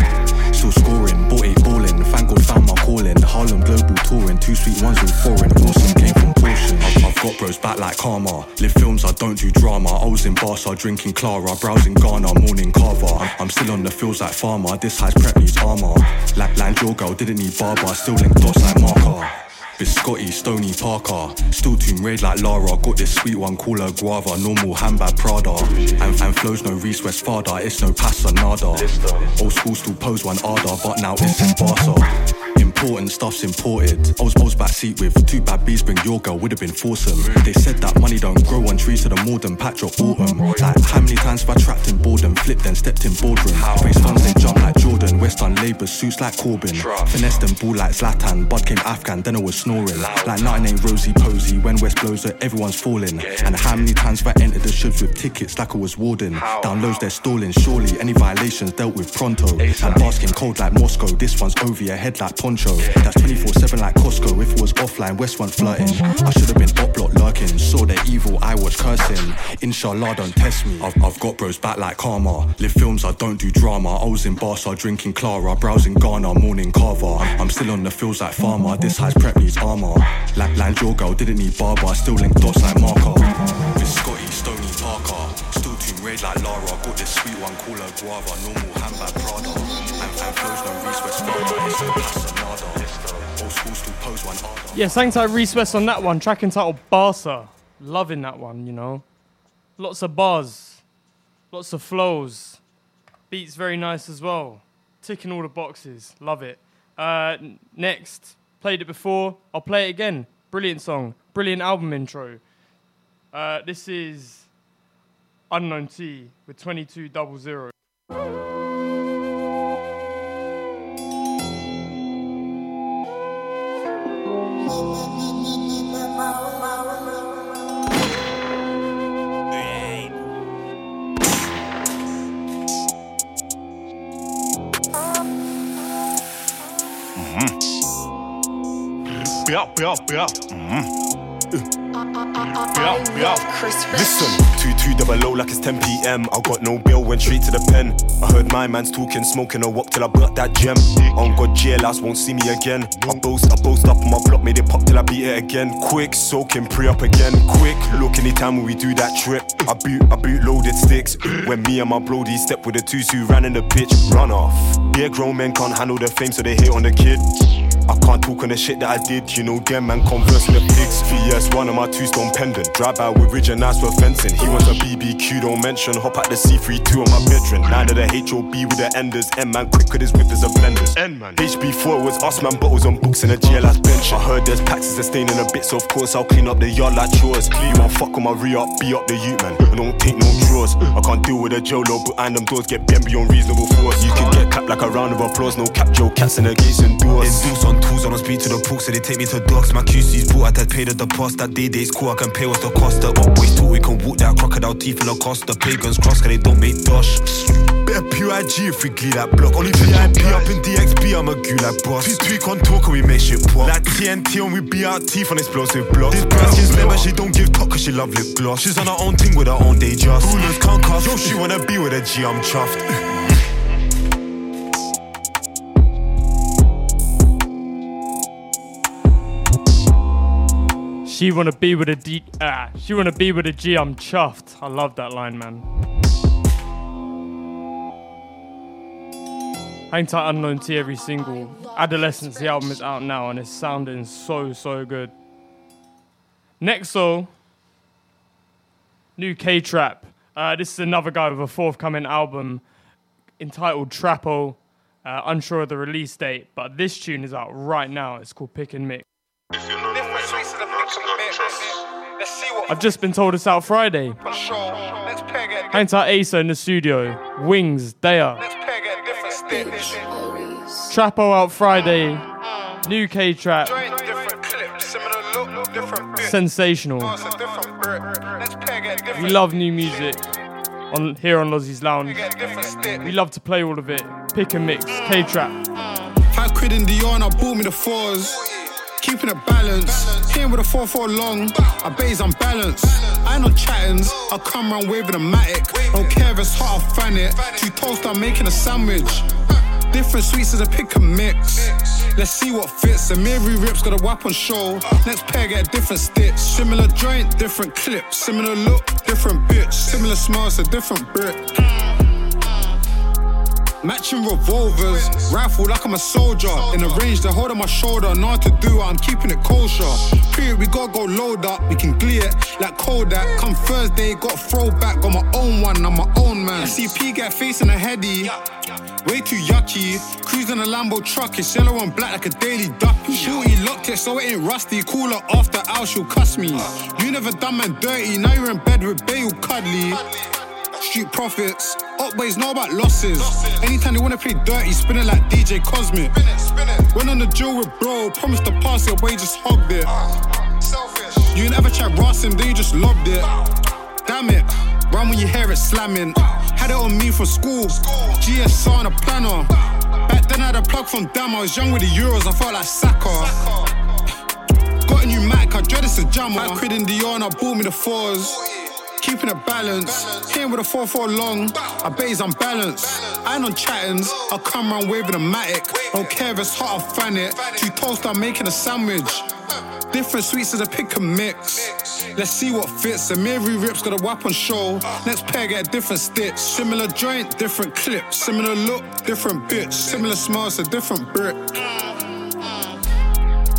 Still scoring, bought eight balling, God found my calling. Harlem global touring, two sweet ones all foreign, awesome, came from portion. I've, I've got bros back like karma. Live films, I don't do drama. I was in Barca, drinking Clara, browsing Ghana, morning carver. I'm, I'm still on the fields like farmer, this high's prep needs armor. Like land your girl, didn't need barber, still link dots like marker. Biscotti, Stony Parker. Still tomb raid like Lara. Got this sweet one, call her Guava. Normal handbag Prada. And, and flows no Reese West Fada. It's no Pasa Nada. Old school still pose one Arda, but now it's in Barca. Important stuff's imported. I was, I was backseat with two bad bees, bring your girl, would've been foursome. They said that money don't grow on trees to the more than patch or autumn. Like, how many times have I trapped in boredom, flipped and stepped in boardroom? Race funds, they jump like Jordan. West on labour, suits like Corbyn. Finesse them ball like Zlatan. Bud came Afghan, then I was snoring. Like nothing ain't rosy posy. When West blows everyone's falling. And how many times have I entered the shows with tickets like I was warden? Downloads they're stalling, surely any violations dealt with pronto. And basking cold like Moscow. This one's over your head like poncho. That's 24 7 like Costco. If it was offline, West one flirting. I should have been up block lurking. Saw the evil, I was cursing. Inshallah, don't test me. I've, I've got bros back like karma. Live films, I don't do drama. I was in Barca drinking Clara, browsing Ghana, morning carver. I'm, still on the fields like farmer. This high's prep needs armor. Like land your girl, didn't need barber. Still link dots like marker. Biscotti, Stony Parker. Still tomb raid like Lara. Got this sweet one, call her Guava. Normal handbag Prada. Yeah, thanks to Reese West on that one. Track entitled Barca. Loving that one, you know. Lots of buzz, lots of flows. Beats very nice as well. Ticking all the boxes. Love it. Uh, next, played it before. I'll play it again. Brilliant song. Brilliant album intro. Uh, this is Unknown T with 2200. Yeah, yeah, yeah. Yeah, yeah. Listen, 2 2 double low like it's 10 pm. I got no bill, went straight to the pen. I heard my man's talking, smoking a walk till I brought that gem. On God, jailhouse won't see me again. I boast, I boast up on my block, made it pop till I beat it again. Quick, soaking, pre up again. Quick, look anytime when we do that trip. I boot, I boot loaded sticks. When me and my brody step with the two who ran in the pitch, run off. Yeah, grown men can't handle the fame, so they hate on the kid. I can't talk on the shit that I did, you know, them man converse with the pigs. VS1 of my two stone pendant. Drive out with Ridge and Nice for fencing. He wants a BBQ, don't mention. Hop at the C32 on my veteran. Nine of the HOB with the enders. M man quick with his whippers and blenders. N man. HB4 was us man, bottles on books and a GLS bench. I heard there's taxes that staining a bit, so of course I'll clean up the yard like chores. You want fuck on my re up, be up the youth man. I don't take no draws. I can't deal with a Jolo, behind them doors get bent beyond reasonable force. You can get capped like a round of applause, no cap Joe cats in the gates and doors. Endorse on tools, I don't speak to the pork, so they take me to dogs. My QC's bought, I had paid at the past. That day days cool, I can pay what's the cost. The up boys talk, we can walk that crocodile teeth in the cost. The pagans cross, cause they don't make dosh. Better PIG if we glee that block. Only VIP up in DXB, I'm a gulag boss. Tweet tweak on talk and we make shit pop. Like TNT when we be out teeth on explosive blocks. This is never, she don't give talk cause she love lip gloss. She's on her own thing with her own day just. Rulers can't cuff. Yo, she wanna be with a G, I'm chuffed. She wanna be with a D. Ah, she wanna be with a G. I'm chuffed. I love that line, man. Hang tight, unknown T every single. Adolescence, the album is out now and it's sounding so so good. Next song, new K Trap. Uh, this is another guy with a forthcoming album entitled Trapo. Uh, unsure of the release date, but this tune is out right now. It's called Pick and Mix. I've just been told it's out Friday. Hang tight, Asa in the studio. Wings, Daya. stitch. Trapo out Friday. New K trap. Joint, different clip, similar look, different bit. Sensational. Oh, Master, different brick. Let's peg it, different We love new music on here on Lozzie's Lounge. We love to play all of it. Pick and mix. K trap. Mm. Five quid in the Dior, I bought me the fours. Keeping it balanced. Hitting with a 4 4 long. I bays unbalanced. I ain't no chattings. I come round waving a matic. Don't care if it's hot, I'll fan it. Two toast, I'm making a sandwich. Different sweets as a pick and mix. Let's see what fits. And Mary Rips got a whap on show. Next pair get a different stitch. Similar joint, different clip. Similar look, different bitch. Similar smells, a different brick. Matching revolvers, rifle like I'm a soldier. In the range, they hold on my shoulder. Know to do, I'm keeping it kosher. Period, we gotta go load up. We can glee it like Kodak. Come Thursday, got throwback, got my own one, I'm my own man. CP get facing a heady. Way too yucky. Cruising a Lambo truck, it's yellow and black like a daily ducky. Shorty locked it so it ain't rusty. Call her after hours, she'll cuss me. You never done man dirty, now you're in bed with Bale Cuddly. Street profits, up boys know about losses. Anytime they wanna play dirty, spin it like DJ Cosmic. Went on the drill with bro, promised to pass it, but he just hogged it. Selfish. You ain't ever tried Ross him, then you just lobbed it. Damn it, run when you hear it slamming. Had it on me from school, GSR on a planner. Back then I had a plug from Dam, I was young with the Euros, I felt like Saka. Got a new mic, I dread it's a jammer. I quid in Dior and I bought me the fours. Keeping it balanced. Hitting with a 4 4 long. I bays unbalanced. I ain't on chattings. I come round waving a matic. Don't care if it's hot, I'll fan it. Two toast, I'm making a sandwich. Different sweets as a pick and mix. Let's see what fits. And Mary Rips got a whap on show. Next pair get a different stitch. Similar joint, different clip. Similar look, different bitch. Similar smells, a different brick.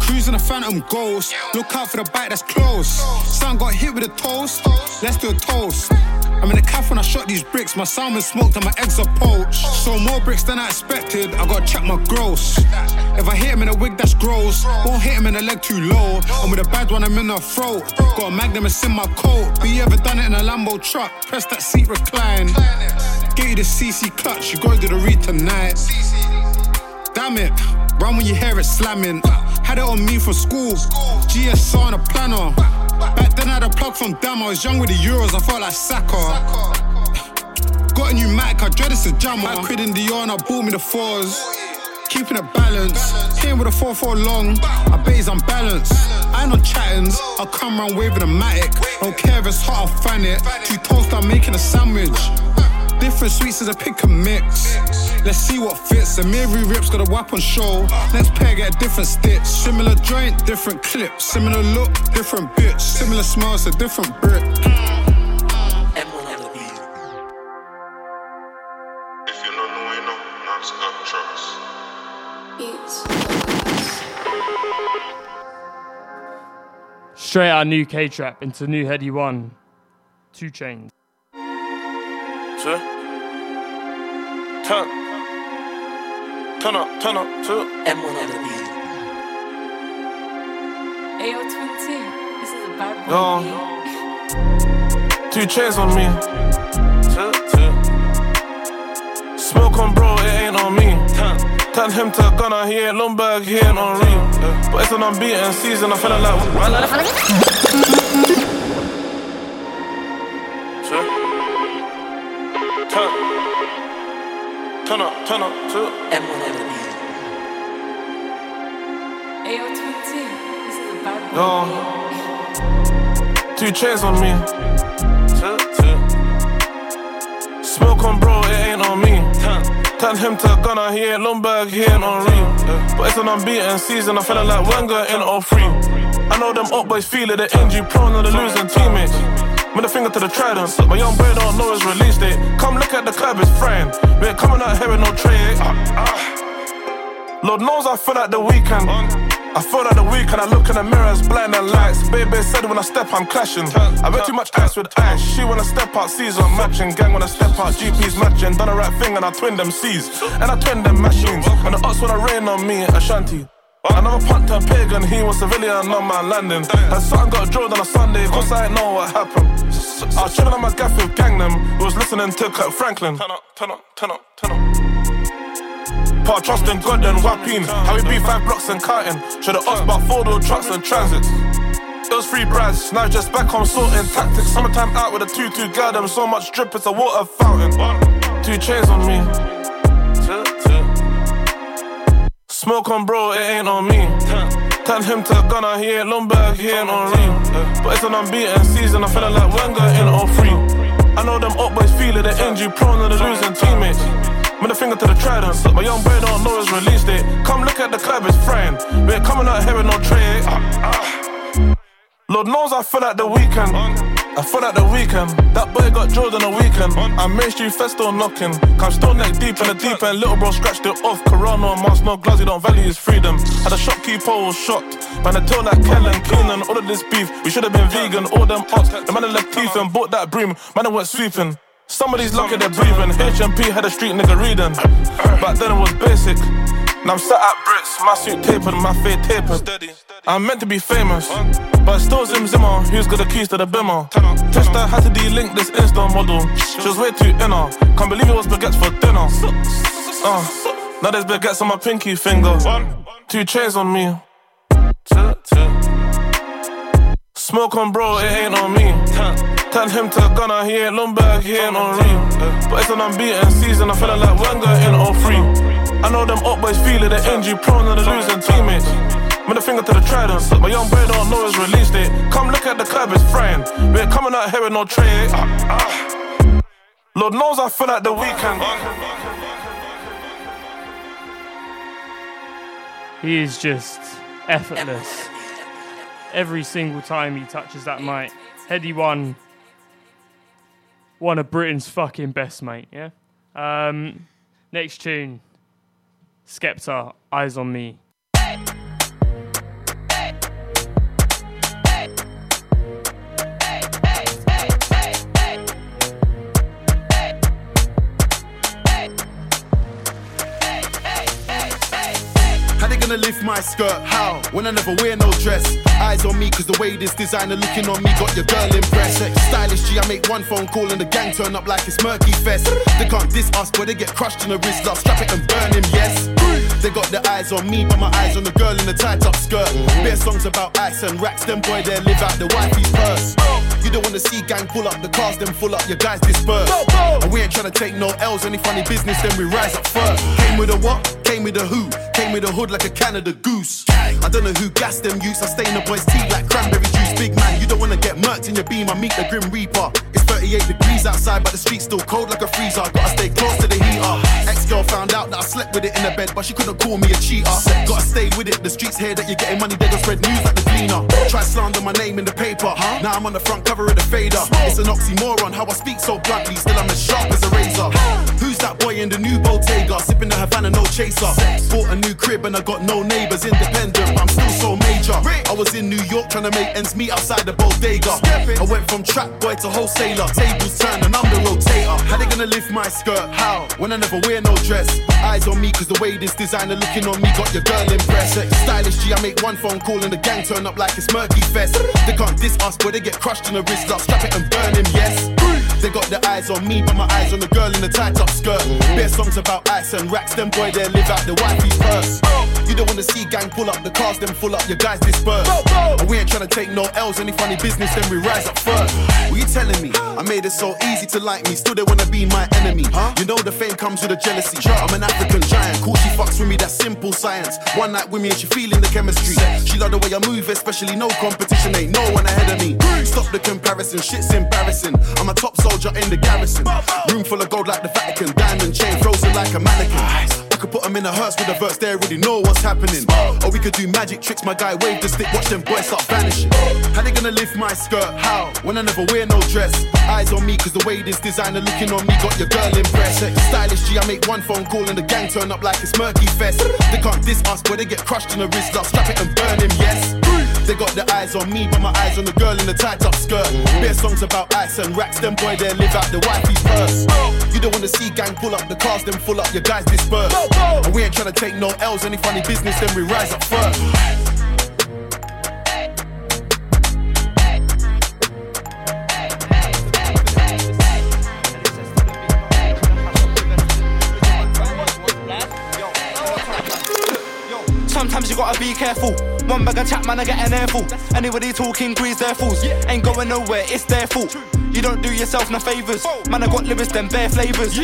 Cruising a phantom ghost. Look out for the bike that's close. Son got hit with a toast. Let's do a toast. I'm in the calf when I shot these bricks. My salmon smoked and my eggs are poached. So more bricks than I expected. I gotta check my gross. If I hit him in a wig, that's gross. Won't hit him in the leg too low. I'm with a bad one, I'm in the throat. Got a magnum, it's in my coat. But you ever done it in a Lambo truck? Press that seat, recline. Get you the CC clutch, you gotta do the read tonight. Damn it, run when you hear it slamming. Had it on me from school, GSR on a planner. Back then I had a plug from Dam, I was young with the Euros, I felt like Saka. Got a new mic, I dread it's a jammer. I quid in Dior and I bought me the fours. Keeping a balance. hitting with a 4 4 long. I bays unbalanced. I ain't on chattings, I come round waving a matic. Don't care if it's hot, I'll fan it. Two toast, I'm making a sandwich. Different sweets as a pick and mix. Let's see what fits. The Mary Rips got a whap on show. Next pair get a different stitch. Similar joint, different clip. Similar look, different bitch. Similar smells, a different brick. Straight out new K trap into new Headie One. Two chains. Turn. Turn. Turn up, turn up, turn up. M1 on the beat. Ayo, Twin T, this is a bad Yo. Two chains on me. Two, two. Smoke on bro, it ain't on me. Turn him to a gunner, he ain't Ljungberg, he ain't on ream. But it's an unbeaten season, I'm feeling like. Two. Turn. Turn up, turn up, two. M1 on the beat. Ayo, Twin T, this is a bad Yo. Two chains on me. Two, two. Smoke on bro, it ain't on me. Turn him to a gunner, he ain't Ljungberg, he ain't on ream. But it's an unbeaten season, I'm feeling like Wenger in 03. I know them up boys feel it, the injury prone and the losing teammates. A finger to the trident, my young boy don't know his release date. Come look at the club, it's frying. We ain't coming out here with no tray. Lord knows I feel like the weekend. I feel like the weekend, I look in the mirror, it's blinding lights. Baby said when I step, I'm clashing. I bet too much ice with ice. She wanna step out, C's on matching. Gang wanna step out, GP's matching. Done the right thing and I twin them C's. And I twin them machines. And the ups wanna rain on me, Ashanti. Another punt a pagan, he was civilian on my landing. Had something got drilled on a Sunday, cause I ain't know what happened. I was chilling on my gaff with gang them, was listening to Kirk Franklin. Turn up, turn up, turn up, turn up. Our trust in God and whapping. How we beat five blocks and counting. Should've asked about four door trucks and transits. It was free brads, now just back on sorting tactics. Summertime out with a 2-2 girl, them so much drip, it's a water fountain. Two chains on me. Smoke on bro, it ain't on me. Turn him to gunner, he ain't Ljungberg, he ain't on Reem. But it's an unbeaten season, I'm feeling like Wenger in 03. I know them up boys feel it, the injury prone and the losing teammates. Middle finger to the trident, my young boy don't know his release date. Come look at the club, it's frying. We ain't coming out here with no tray. Lord knows I feel like the weekend. I feel like the weekend. That boy got drilled on the weekend. I made you fest still knocking. I'm still neck deep in the deep end. Little bro scratched it off. Corona mask, no gloves, he don't value his freedom. Had a shopkeeper was shocked. Man, I told like Kellen, Kenan, all of this beef. We should have been vegan, all them ox. The man that left teeth and bought that broom. Man, I went sweeping. Some of these lucky they're breathing. HMP had a street nigga reading. Back then it was basic. Now I'm sat at Brits, my suit tapered, my fade tapered. I'm meant to be famous, but still Zim Zimmer. Who's got the keys to the bimmer? Tester had to de-link this Insta model. She was way too inner. Can't believe it was baguettes for dinner. Uh, now there's baguettes on my pinky finger. Two chains on me. Smoke on bro, it ain't on me. Turn him to a gunner, he ain't Ljungberg, he ain't on Reem. But it's an unbeaten season, I'm feeling like Wenger in 03. I know them up boys feel it, the injury prone and the losing teammates. Middle finger to the trident, my young boy don't know his release date. Come look at the club, it's frying. We ain't coming out here with no tray. Lord knows I feel like the weekend. He is just effortless. Every single time he touches that mic. Headie one. One of Britain's fucking best, mate, yeah? Um, next tune. Skepta, Eyes on Me. How they gonna lift my skirt? How? When I never wear no dress. Eyes on me, cause the way this designer looking on me got your girl impressed. Stylish G, I make one phone call and the gang turn up like it's murky fest. They can't diss us, but they get crushed in the wrist. Love, strap it and burn him, yes. They got their eyes on me, but my eyes on the girl in the tight up skirt. Bare songs about ice and racks, them boy there live out the wifey's purse. You don't wanna see gang pull up the cars, then full up your guys disperse. And we ain't tryna take no L's, any funny business, then we rise up first. Came with a what? Came with a who? Came with a hood like a Canada goose. I don't know who gassed them youths, I stain the boys' teeth like cranberry juice. Big man, you don't wanna get murked in your beam, I meet the Grim Reaper. It's 38 degrees outside, but the street's still cold like a freezer. Gotta stay close to the heater. Ex girl found out that I slept with it in the bed, but she couldn't call me a cheater. Gotta stay with it, the streets hear that you're getting money, they gon' spread news like the cleaner. Try slander my name in the paper, Huh? now I'm on the front cover of the fader. It's an oxymoron, how I speak so bluntly, still I'm as sharp as a razor. Who's that boy in the new Bottega, sipping the Havana, no chaser? Bought a new crib and I got no neighbors, independent, but I'm still so major. I was in New York trying to make ends meet outside the bodega. I went from trap boy to wholesaler, tables and I'm the rotator. How they gonna lift my skirt? How? When I never wear no dress. Eyes on me, cause the way this designer looking on me got your girl impressed. Stylish G, I make one phone call and the gang turn up like it's murky fest. They can't diss us, but they get crushed in the wrist. Love, strap it and burn him, yes. They got their eyes on me, but my eyes on the girl in the tight up skirt. Bare songs about ice and racks, them boy they live out the wifey's purse. You don't wanna see gang pull up the cars, then full up your guys disperse. And we ain't tryna take no L's, any funny business, then we rise up first. What you telling me? I made it so easy to like me, still they wanna be my enemy. Huh? You know the fame comes with a jealousy. I'm an African giant, cool, she fucks with me, that's simple science. One night with me and she feeling the chemistry. She love the way I move, especially no competition, ain't no one ahead of me. Stop the comparison, shit's embarrassing. I'm a top soldier in the garrison. Room full of gold like the Vatican, diamond chain frozen like a mannequin. Could put them in a hearse with a verse, they already know what's happening. Or we could do magic tricks, my guy wave the stick, watch them boys start vanishing. How they gonna lift my skirt? How? When I never wear no dress. Eyes on me, cause the way this designer looking on me got your girl impressed. Stylish G, I make one phone call and the gang turn up like it's murky fest. They can't diss us, but they get crushed in the wrist, love, strap it and burn him, yes. They got their eyes on me, but my eyes on the girl in the tight up skirt. Mm-hmm. Bare songs about ice and racks, them boy there live out the wifey's purse. You don't wanna see gang pull up the cars, then full up your guys disperse. And we ain't tryna take no L's, any funny business, then we rise up first. you gotta be careful. One bag of chat, man, I get an airful. Anybody talking grease their fools. Ain't going nowhere, it's their fault. You don't do yourself no favors. Man, I got lyrics, them bare flavors.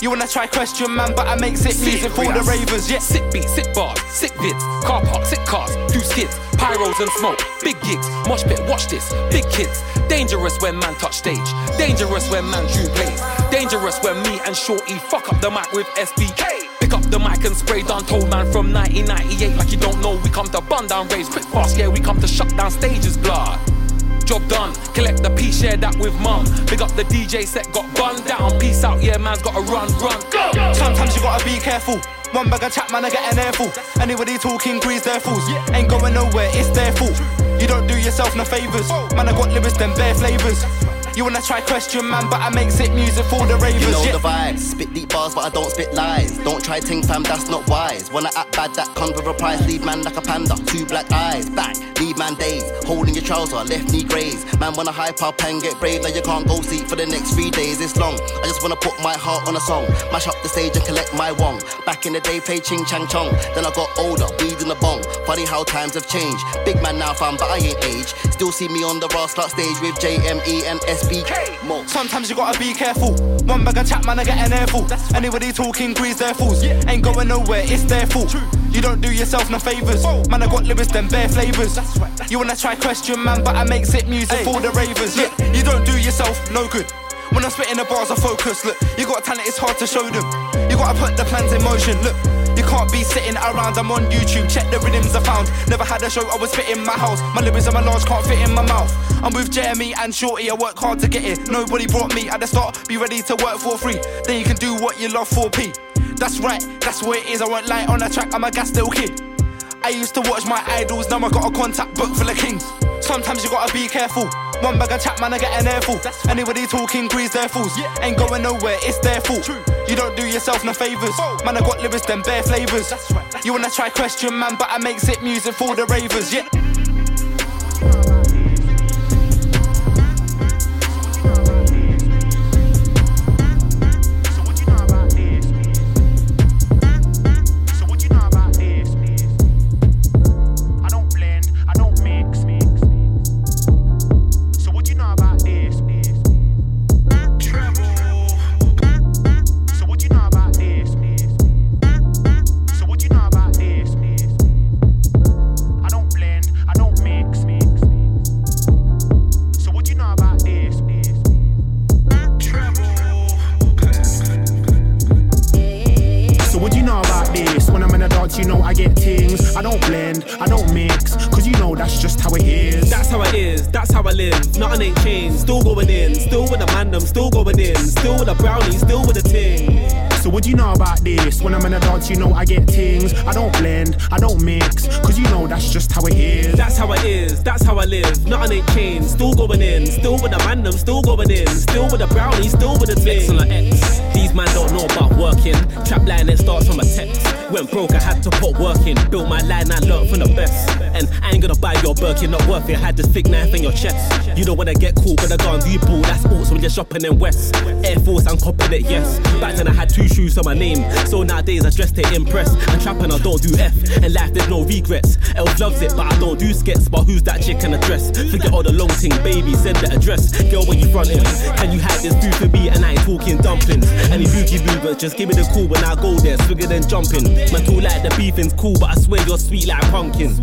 You wanna try question, man, but I make sick music for the ravers. Yeah. Sick beats, sick bars, sick vids, car park, sick cars, do skids, pyros and smoke, big gigs, mosh pit, watch this, big kids. Dangerous when man touch stage, dangerous when man tune plays, dangerous when me and Shorty fuck up the mic with SBK. Pick up the mic and spray down told man from 1998 like you don't know we come to bun down raise quick fast yeah we come to shut down stages blood Job done, collect the P, share that with mum. Big up the DJ set, got bun down. Peace out, yeah, man's gotta run, run, go. Sometimes you gotta be careful. One bag of chat, man, I get an airful. Anybody talking grease their fools. Ain't going nowhere, it's their fault. You don't do yourself no favors. Man, I got lyrics, them bare flavors. You wanna try question, man, but I make sick music for the ravers. You know yeah. the vibes, spit deep bars, but I don't spit lies. Don't try ting fam, that's not wise. Wanna act bad, that comes with a price. Leave man like a panda, two black eyes. Back, leave man days. Holding your trouser, left knee graze. Man wanna hype up and get brave, now you can't go sleep for the next three days. It's long. I just wanna put my heart on a song. Mash up the stage and collect my wong. Back in the day, play ching chang chong. Then I got older, weed in the bong. Funny how times have changed. Big man now, fam, but I ain't age. Still see me on the Rascal stage with JME and SBK. More. Sometimes you gotta be careful. One bag of chat, man, I get an airful. Anybody talking grease their fools. Ain't going nowhere, it's their fault. You don't do yourself no favors. Man, I got lyrics, them bare flavors. You wanna try question, man, but I make sick music for the ravers. Look, you don't do yourself no good. When I'm spitting the bars, I focus. Look, you got talent, it's hard to show them. You gotta put the plans in motion. Look, you can't be sitting around. I'm on YouTube, check the rhythms I found. Never had a show, I was spitting my house. My lyrics and my large can't fit in my mouth. I'm with Jeremy and Shorty, I work hard to get it. Nobody brought me at the start, be ready to work for free. Then you can do what you love for P. That's right, that's what it is. I won't lie on the track, I'm a gas little kid. I used to watch my idols, now I got a contact book full of kings. Sometimes you gotta be careful. One bag of chat, man, I get an airful. Anybody talking grease their fools. Yeah. Ain't going nowhere, it's their fault. You don't do yourself no favors. Man, I got lyrics, them bare flavors. You wanna try question, man, but I make sick music for the ravers. Yeah. When I'm in a dance, you know I get things. I don't blend, I don't mix, cause you know that's just how it is. That's how it is, that's how I live. Nothing ain't changed, still going in. Still with the man, them still going in. Still with the brownie, still with the ting. on the X. These man don't know about working. Trap line it starts from a text. Went broke, I had to put work in. Built my line, I learned from the best. I ain't gonna buy your Birkin, you're not worth it. Had this thick knife in your chest. You don't wanna get caught with a gun, you ball? That's also when you're shopping in West. Air Force, I'm copping it, yes. Back then I had two shoes on my name. So nowadays I dress to impress. And trapping, I don't do F. And life, there's no regrets. Elf loves it, but I don't do skits. But who's that chick in a dress? Forget all the long thing, baby, send the address. Girl, when you frontin', can you hide this food for me? And I ain't talking dumplings. Any boogie movement, just give me the call when I go there. Swigger than jumping. My too like the beefing's cool, but I swear you're sweet like pumpkin.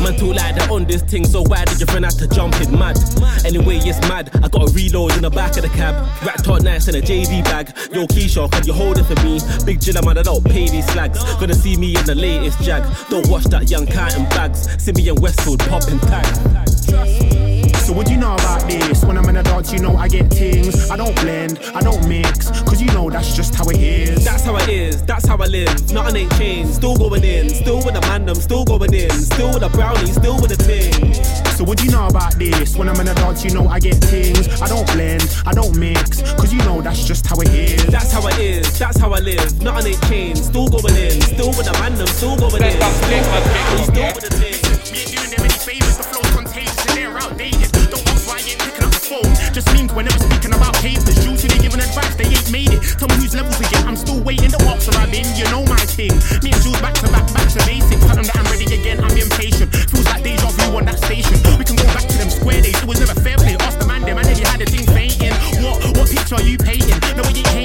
Man, too like the on this thing, so why did your friend have to jump in? Mad. Anyway, it's mad. I got a reload in the back of the cab. Rat tot nice in a JD bag. Yo, Keisha, can you hold it for me? Big Jilla man, I don't pay these slags. Gonna see me in the latest jag. Don't watch that young counting bags. See me in Westfield popping tags. So what do you know about this? When I'm in a dance, you know I get things. I don't blend, I don't mix, cause you know that's just how it is. That's how it is, that's how I live. Nothing ain't changed, still going in. Still with the man, them still going in. Still with the brownie, still with the ting. So what do you know about this? When I'm in a dance, you know I get things. I don't blend, I don't mix, cause you know that's just how it is. That's how it is, that's how I live. Nothing ain't changed, still going in. Still with the man, them still going in. Still with the brownie, still with the ting. Me ain't doing them any favors, the flow's whenever speaking about papers, usually you giving advice, they ain't made it. Tell me whose levels again. I'm still waiting. The walks are in, you know my thing. Me and Jules back to back, back to basics. Tell them that I'm ready again. I'm impatient. Feels like deja vu on that station. We can go back to them square days. It was never fair play. Ask the man, them. I nearly had the thing fainting. What, what picture are you painting? No, you ain't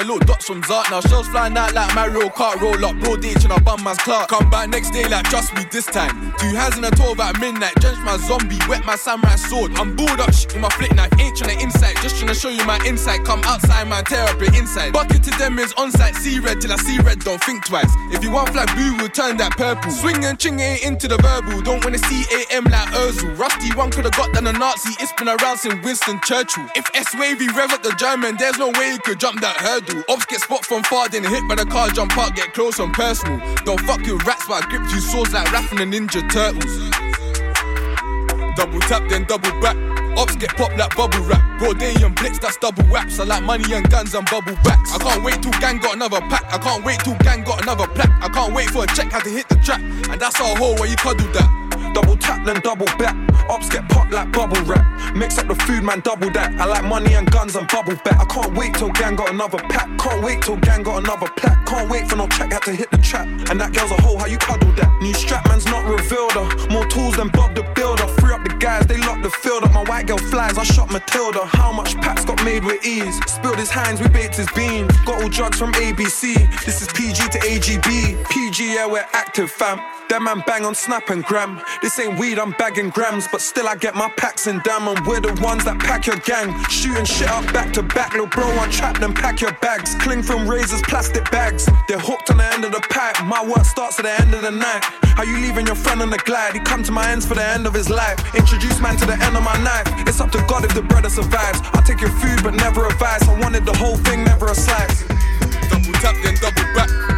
bro PG, a little dots from Zart. Now shells flying out like Mario Kart. Roll up, broad bro D tryna bum man's clock. Come back next day like trust me this time. Two hands in a 12 at midnight. Drench my zombie, wet my samurai sword. I'm bored up shit with my flick knife. Ain't tryna insight, just tryna show you my insight. Come outside, man, tear up your inside. Bucket to them is on site. See red till I see red, don't think twice. If you want flag blue, we'll turn that purple. Swing and ching it into the verbal. Don't wanna see AM like Urkel. Rusty one could've got than a Nazi. It's been around since Winston Churchill. If S Wavy rev up the German, there's no way you could jump that hurdle. Ops get spot from far, then hit by the car, jump out, get close and personal. Don't fuck with rats, but I grip you swords like Raph and the Ninja Turtles. Double tap, then double back. Ops get popped like bubble wrap. Bro, day and blitz, that's double whaps. I like money and guns and bubble backs. I can't wait till gang got another pack. I can't wait till gang got another plaque. I can't wait for a check, had to hit the trap. And that's our hole where you cuddle that. Double tap, then double back. Ops get popped like bubble wrap. Mix up the food, man, double that. I like money and guns and bubble back. I can't wait till gang got another pack. Can't wait till gang got another plaque. Can't wait for no check, had to hit the trap. And that girl's a hoe, how you cuddle that? New strap, man's not revealed her. More tools than Bob the Builder. Free up the guys, they lock the field up. My white girl flies, I shot Matilda. How much packs got made with ease? Spilled his hands, we baked his bean. Got all drugs from ABC. This is PG to AGB. PG, yeah, we're active, fam. That man bang on Snap and Gram. This ain't weed, I'm bagging grams, but still I get my packs in damn. And we're the ones that pack your gang. Shooting shit up back to back, little bro, untrap them, pack your bags. Cling from razors, plastic bags. They're hooked on the end of the pipe. My work starts at the end of the night. How you leaving your friend on the glide? He come to my ends for the end of his life. Introduce man to the end of my knife. It's up to God if the brother survives. I'll take your food, but never advice. I wanted the whole thing, never a slice. Double tap, then double back.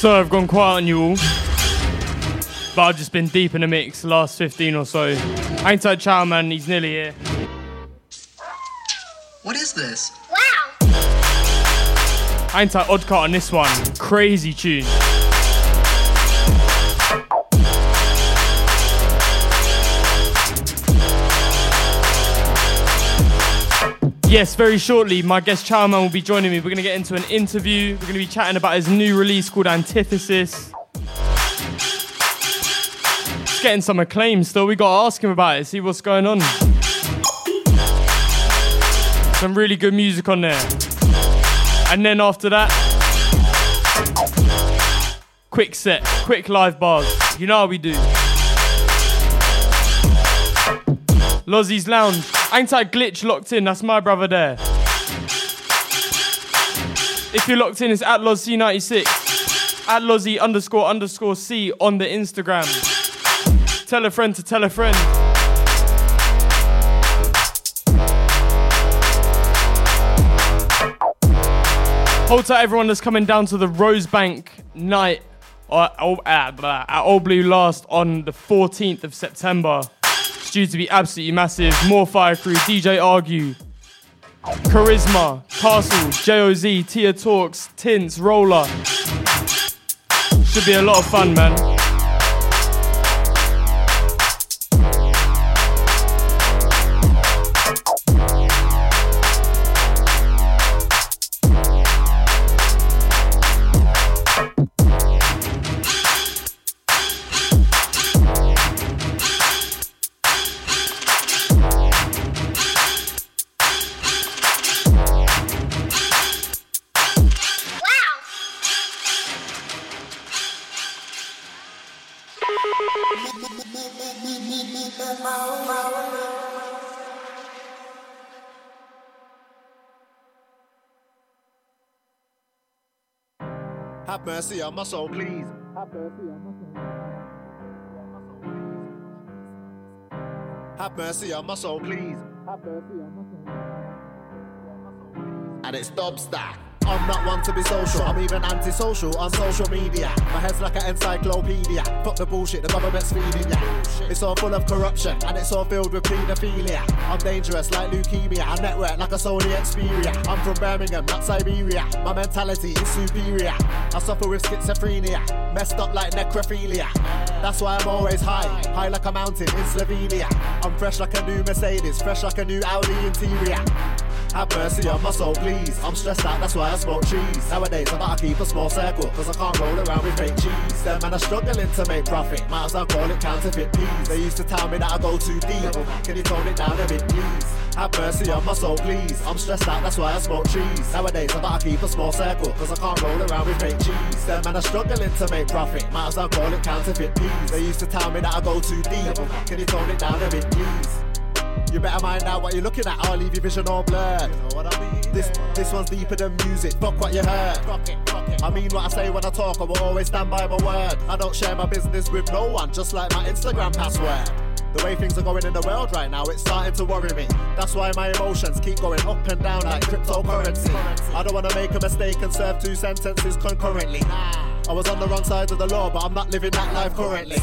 So I've gone quiet on you all. But I've just been deep in the mix the last 15 or so. Ain't tight, Chow Man, he's nearly here. What is this? Hang tight, Odd Cut on this one. Crazy tune. Yes, very shortly, my guest Chowman will be joining me. We're going to get into an interview. We're going to be chatting about his new release called Antithesis. It's getting some acclaim still. We got to ask him about it, see what's going on. Some really good music on there. And then after that, quick set, quick live bars. You know how we do. Lozzie's Lounge. Tight glitch locked in, that's my brother there. If you're locked in, it's at LozC96. At Lozzie underscore underscore C on the Instagram. Tell a friend to tell a friend. Hold tight, everyone that's coming down to the Rosebank night oh, ah, blah, at Old Blue Last on the 14th of September. Due to be absolutely massive. More Fire Crew, DJ Argue, Charisma, Castle, JOZ, Tia Talks, Tints, Roller. Should be a lot of fun, man. Have mercy on my soul, please. Have mercy on my soul. Have mercy on my soul, please. Have mercy on my soul. And it's Dubstar. I'm not one to be social, I'm even antisocial on social media. My head's like an encyclopedia. Fuck the bullshit the government's feeding ya. It's all full of corruption and it's all filled with paedophilia. I'm dangerous like leukemia. I network like a Sony Xperia. I'm from Birmingham, not Siberia. My mentality is superior. I suffer with schizophrenia, messed up like necrophilia. That's why I'm always high, high like a mountain in Slovenia. I'm fresh like a new Mercedes, fresh like a new Audi interior. Have mercy on my soul, please. I'm stressed out, that's why I smoke cheese. Nowadays, I gotta keep a small circle, cause I can't roll around with fake cheese. Them man are struggling to make profit, might as well call it counterfeit peas. They used to tell me that I go too deep. Can you tone it down a bit, please? Have mercy on my soul, please. I'm stressed out, that's why I smoke cheese. Nowadays, I gotta keep a small circle, cause I can't roll around with fake cheese. Them man are struggling to make profit, might as well call it counterfeit peas. They used to tell me that I go too deep. Can you tone it down a bit, please? You better mind out what you're looking at, I'll leave your vision all blurred. You know what I mean? This this one's deeper than music, fuck what you heard. I mean what I say when I talk, I will always stand by my word. I don't share my business with no one, just like my Instagram password. The way things are going in the world right now, it's starting to worry me. That's why my emotions keep going up and down like cryptocurrency. I don't wanna make a mistake and serve two sentences concurrently. Ah. I was on the wrong side of the law, but I'm not living that life currently.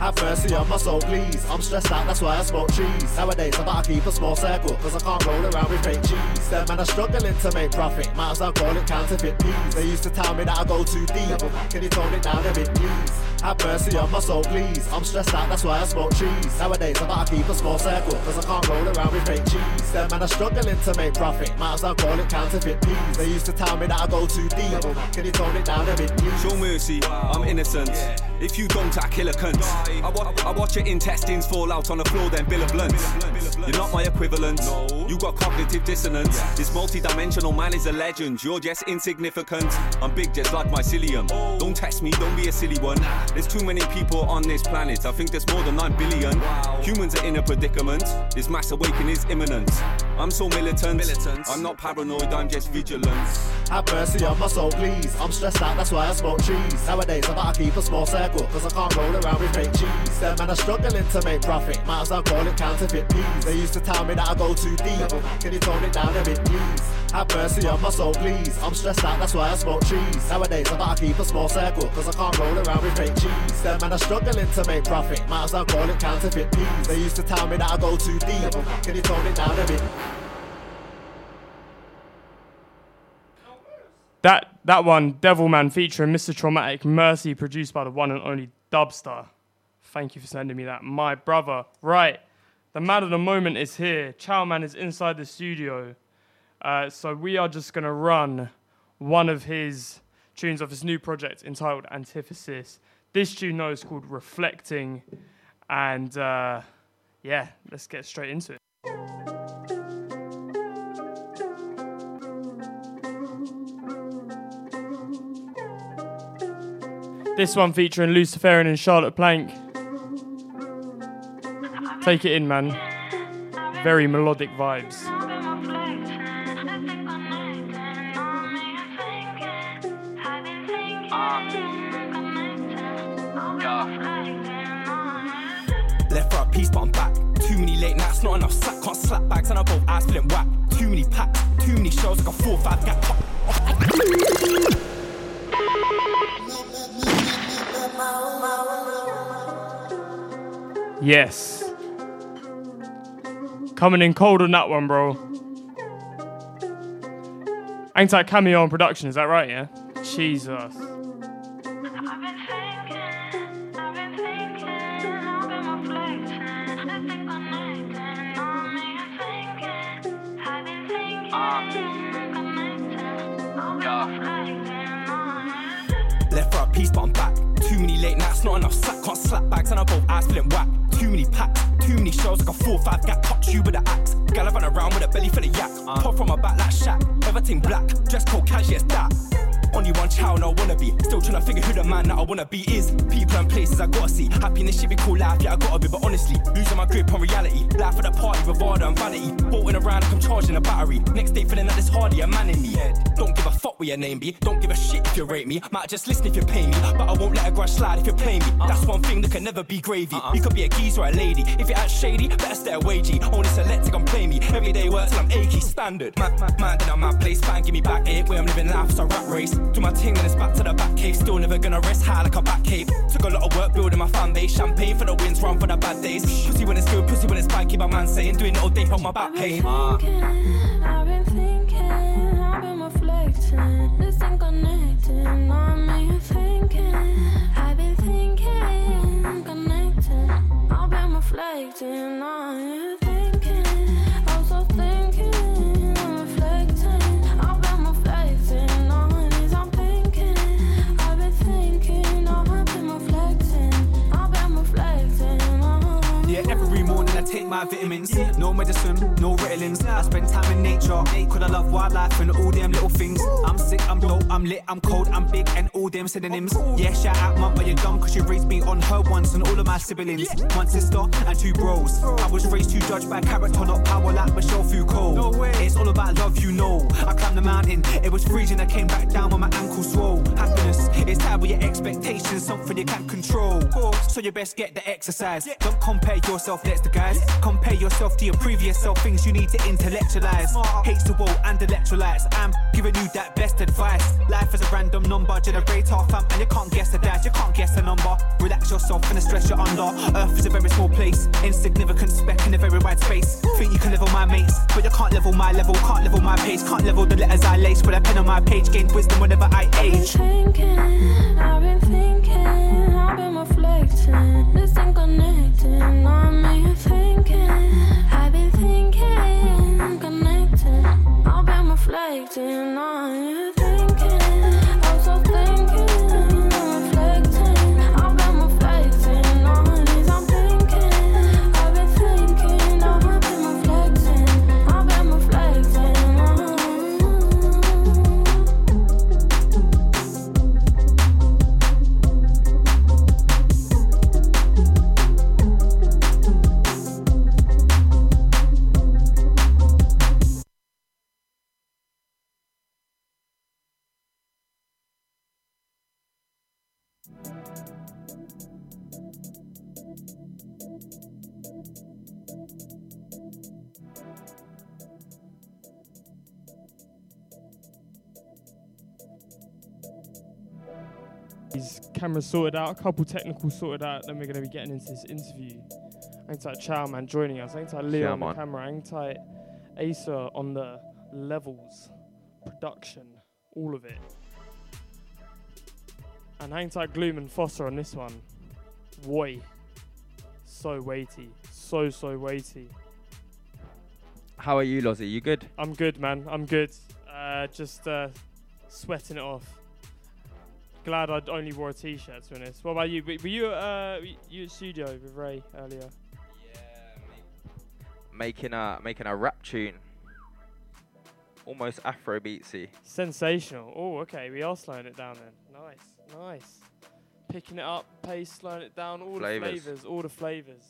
Have mercy on my soul, please. I'm stressed out, that's why I smoke cheese. Nowadays, I gotta keep a small circle, cause I can't roll around with fake cheese. Them man are struggling to make profit, might as well call it counterfeit peas. They used to tell me that I go too deep. Can you tone it down a bit, please? Have mercy on my soul, please. I'm stressed out, that's why I smoke cheese. Nowadays, I gotta keep a small circle, cause I can't roll around with fake cheese. Them man are struggling to make profit, might as well call it counterfeit peas. They used to tell me that I go too deep. Can you tone it down a bit, please? Show mercy, I'm innocent. If you don't, I kill a cunt. I, wa- I watch your intestines fall out on the floor, then bill of blunts. You're not my equivalent. You got cognitive dissonance. This multi-dimensional man is a legend. You're just insignificant. I'm big, just like my mycelium. Oh. Don't test me, don't be a silly one. There's too many people on this planet. I think there's more than 9 billion. Humans are in a predicament. This mass awakening is imminent. I'm so militant. I'm not paranoid, I'm just vigilant. Have mercy on my soul, please. I'm stressed out, that's why I smoke cheese. Nowadays, I gotta keep a small circle, cause I can't roll around with fake cheese. Them man are struggling to make profit, might as well call it counterfeit peas. They used to tell me that I go too deep. Oh, can you tone it down a bit, please? Have mercy on my soul, please. I'm stressed out, that's why I smoke cheese. Nowadays, I gotta keep a small circle, cause I can't roll around with fake cheese. Them man are struggling to make profit, might as well call it counterfeit peas. They used to tell me that I go too deep. Oh, can you tone it down a bit? That that one, Devilman featuring Mr. Traumatik Mercy, produced by the one and only Dubstar. Thank you for sending me that, my brother. Right, the man of the moment is here. Chowman is inside the studio, uh, so we are just gonna run one of his tunes of his new project entitled Antithesis. This tune though is called Reflecting, and uh, yeah, let's get straight into it. This one featuring Luciferian and Charlotte Plank. Take it in, man. Very melodic vibes. Left for a piece, but I'm back. Too many late nights, not enough slack. Can't slap bags, and I both eyes feeling whack. Too many packs, too many shells, like a 4 5 gap. Yes. Coming in cold on that one, bro. Ain't that cameo on production, is that right, yeah? Jesus. Ah. Left for a piece, but I'm back. Too many late nights, not enough slack. Can't slap bags, and I both eyes feeling whack. Too many packs, too many shells, like a 4-5 gap. Touch you with an axe. Gal, I run around with a belly full of yak. Uh. Pop from my back like Shaq. Everything black, dress code cash, yes, that. Only one child I wanna be. Still tryna figure who the man that I wanna be is. People and places I gotta see. Happiness shit be cool life, yeah, I gotta be. But honestly, losing my grip on reality. Life of the party, bravado and vanity. Bolting around like I'm charging a battery. Next day feeling like this hardy, a man in me. Don't give a fuck what your name be. Don't give a shit if you rate me. Might just listen if you pay me. But I won't let a grudge slide if you play me. That's one thing that can never be gravy. Uh-uh. You could be a geezer or a lady. If you're act shady, better stay away, G. Only select and play me. Every day work till I'm achy, standard. Man, man, man, then I'm my place. Fine, give me back eight. Where I'm living life, a rat race. Do my thing and it's back to the back cave. Still never gonna rest high like a back cave. Took a lot of work building my fan base. Champagne for the wins, run for the bad days. Pussy when it's good, pussy when it's bad. Keep my man saying, doing it all day from my back pain. I've been thinking, I've been thinking, I've been reflecting. This ain't connecting on me. Thinking, I've been thinking, connecting. I've been reflecting on you. Medicine, no Ritalins. I spend time in nature. Cause I love wildlife and all them little things. I'm sick, I'm dope, I'm lit, I'm cold, I'm big, and all them synonyms. Yeah, shout out mum, but you're dumb cause you raised me on her once and all of my siblings. One sister and two bros. I was raised to judge by character, not power like Michel Foucault. No way. It's all about love, you know. I climbed the mountain, it was freezing, I came back down when my ankle swole. Happiness, it's tied with your expectations, something you can't control. So you best get the exercise. Don't compare yourself next to guys. Compare yourself to your previous self, things you need to intellectualize. Hates the wall and electrolytes. I'm giving you that best advice. Life is a random number generator, fam, and you can't guess the dash, you can't guess the number. Relax yourself and the stress you're under. Earth is a very small place, insignificant speck in a very wide space. Think you can level my mates, but you can't level my level, can't level my pace, can't level the letters I lace with a pen on my page. Gain wisdom whenever I age. thinking, I've been thinking, I've been reflecting. This ain't connecting on me. I've been thinking, reflecting on you. Thinking, These cameras sorted out, a couple technical sorted out, then we're going to be getting into this interview. Ain't that Chow man joining us, ain't that Leo Yeah, on the man. camera, ain't that Asa on the levels, production, all of it. And ain't that Gloom and Foster on this one. Boy, so weighty, so, so weighty. How are you, Lozzie? You good? I'm good, man. I'm good. Uh, just uh, sweating it off. Glad I only wore a t-shirt. To be honest. What about you? Were were you uh, you at studio with Ray earlier? Yeah, making a making a rap tune. Almost Afro beatsy. Sensational. Oh, okay. We are slowing it down then. Nice, nice. Picking it up, pace, slowing it down. All Flavours. the flavors. All the flavors.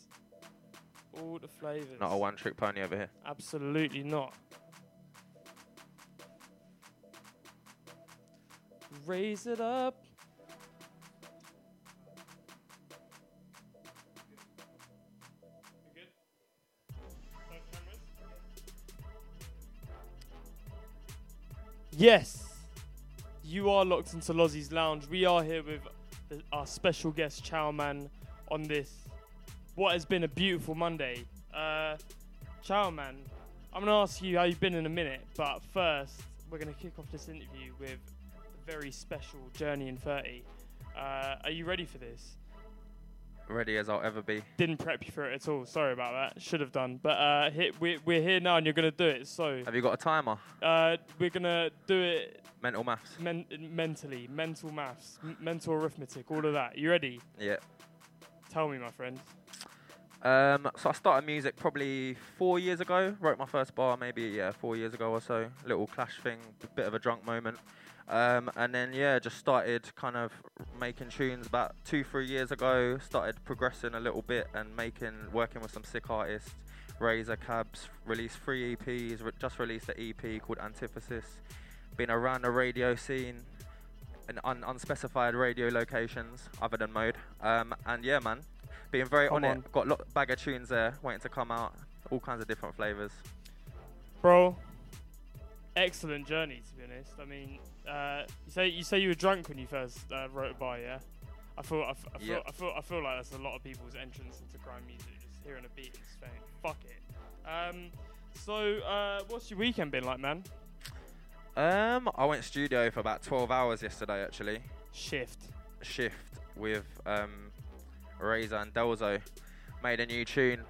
All the flavors. Not a one trick pony over here. Absolutely not. Raise it up. Yes. you are locked into Lozzie's Lounge. We are here with the, our special guest, Chow Man, on this, what has been a beautiful Monday. Uh, Chow Man, I'm going to ask you how you've been in a minute, but first, we're going to kick off this interview with a very special Journey in 30. Uh, are you ready for this? Ready as I'll ever be. Didn't prep you for it at all. Sorry about that. Should have done. But uh, here, we're, we're here now and you're going to do it. So Have you got a timer? uh, we're going to do it Mental maths. men- mentally, mental maths, m- mental arithmetic, all of that. You ready? Yeah. Tell me, my friend. Um, so I started music probably four years ago. Wrote my first bar maybe yeah four years ago or so. Little clash thing, bit of a drunk moment. Um, and then yeah, just started kind of making tunes about two three years ago. Started progressing a little bit and making working with some sick artists. Razor Cabs released three EPs. Re- just released an EP called Antithesis. Been around the radio scene in un- unspecified radio locations other than mode. Um, and yeah, man, being very Come on, on. it. Got a lot bag of tunes there waiting to come out. All kinds of different flavors. Bro, excellent journey, to be honest. I mean, uh, you say you say you were drunk when you first uh, wrote a bar, yeah? I feel I, f- I feel Yep. I feel I feel like that's a lot of people's entrance into grime music, just hearing a beat and just saying, "Fuck it." Um, so, uh, what's your weekend been like, man? Um, I went studio for about 12 hours yesterday actually. Shift. Shift with um, Razor and Delzo. Made a new tune.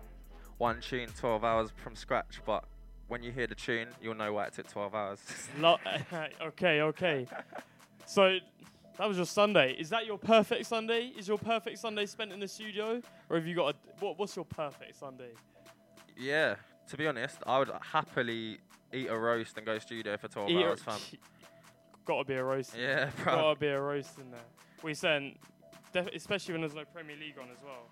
One tune, 12 hours from scratch, but when you hear the tune, you'll know why it took 12 hours. Lo- okay, okay. So that was your Sunday. Is that your perfect Sunday? Is your perfect Sunday spent in the studio, or have you got a what? What's your perfect Sunday? yeah, to be honest, I would happily eat a roast and go studio for 12 Eat hours, fam. Gotta be a roast. Yeah, bro. Gotta be a roast in there. We saying, def- especially when there's no Premier League on as well.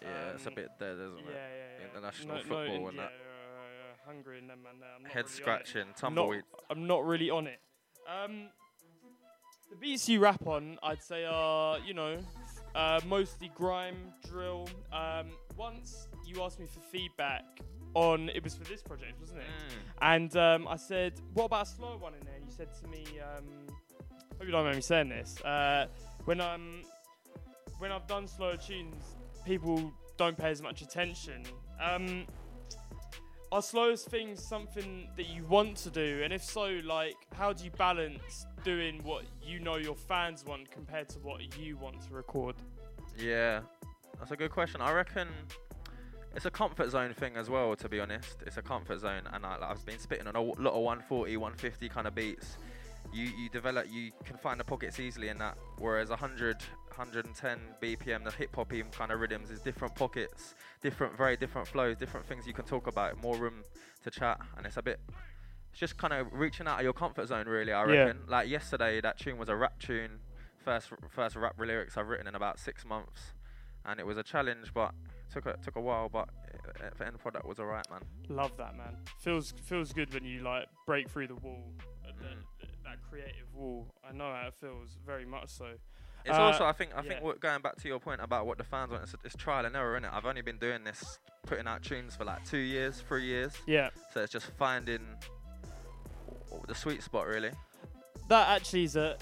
Yeah, it's a Um, bit dead, isn't yeah, it? Yeah, yeah. International No- no, football in- and yeah, that. Hungry and man. there. I'm not Head really scratching, I'm not- tumbleweed. I'm not really on it. Um, the beats you rap on, I'd say, are you know, uh, mostly grime, drill. Um, once you asked me for feedback on, it was for this project, wasn't it? Mm. And um, I said, what about a slow one in there? And you said to me, um, hope you don't mind me saying this. Uh, when I'm when I've done slower tunes, people don't pay as much attention. Um, are slowest things something that you want to do? And if so, like, how do you balance doing what you know your fans want compared to what you want to record? Yeah, that's a good question. I reckon it's a comfort zone thing as well. To be honest, it's a comfort zone, and I, I've been spitting on a lot of 140, 150 kind of beats. You you develop, you can find the pockets easily in that. Whereas 100, 110 BPM, the hip hop kind of rhythms is different pockets, different, very different flows, different things you can talk about, more room to chat, and it's a bit. It's just kind of reaching out of your comfort zone, really. I Yeah. reckon. Like yesterday, that tune was a rap tune, first first rap lyrics I've written in about six months, and it was a challenge, but took a took a while. But the end product was alright, man. Love that, man. Feels feels good when you like break through the wall, uh, Mm. the, that creative wall. I know how it feels, very much so. It's Uh, also, I think, I yeah. think what, going back to your point about what the fans want, it's, it's trial and error, innit? I've only been doing this, putting out tunes for like two years, three years. Yeah. So it's just finding the sweet spot, really. That actually is a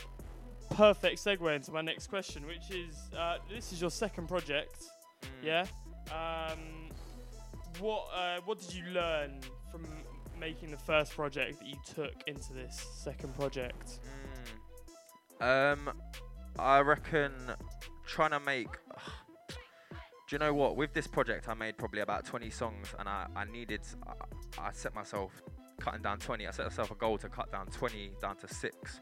perfect segue into my next question, which is uh, this is your second project, Mm. yeah? Um, what uh, what did you learn from making the first project that you took into this second project? Um, I reckon trying to make. Do you know what? With this project, I made probably about 20 songs, and I, I needed. I, I set myself cutting down 20. I set myself a goal to cut down 20 down to six,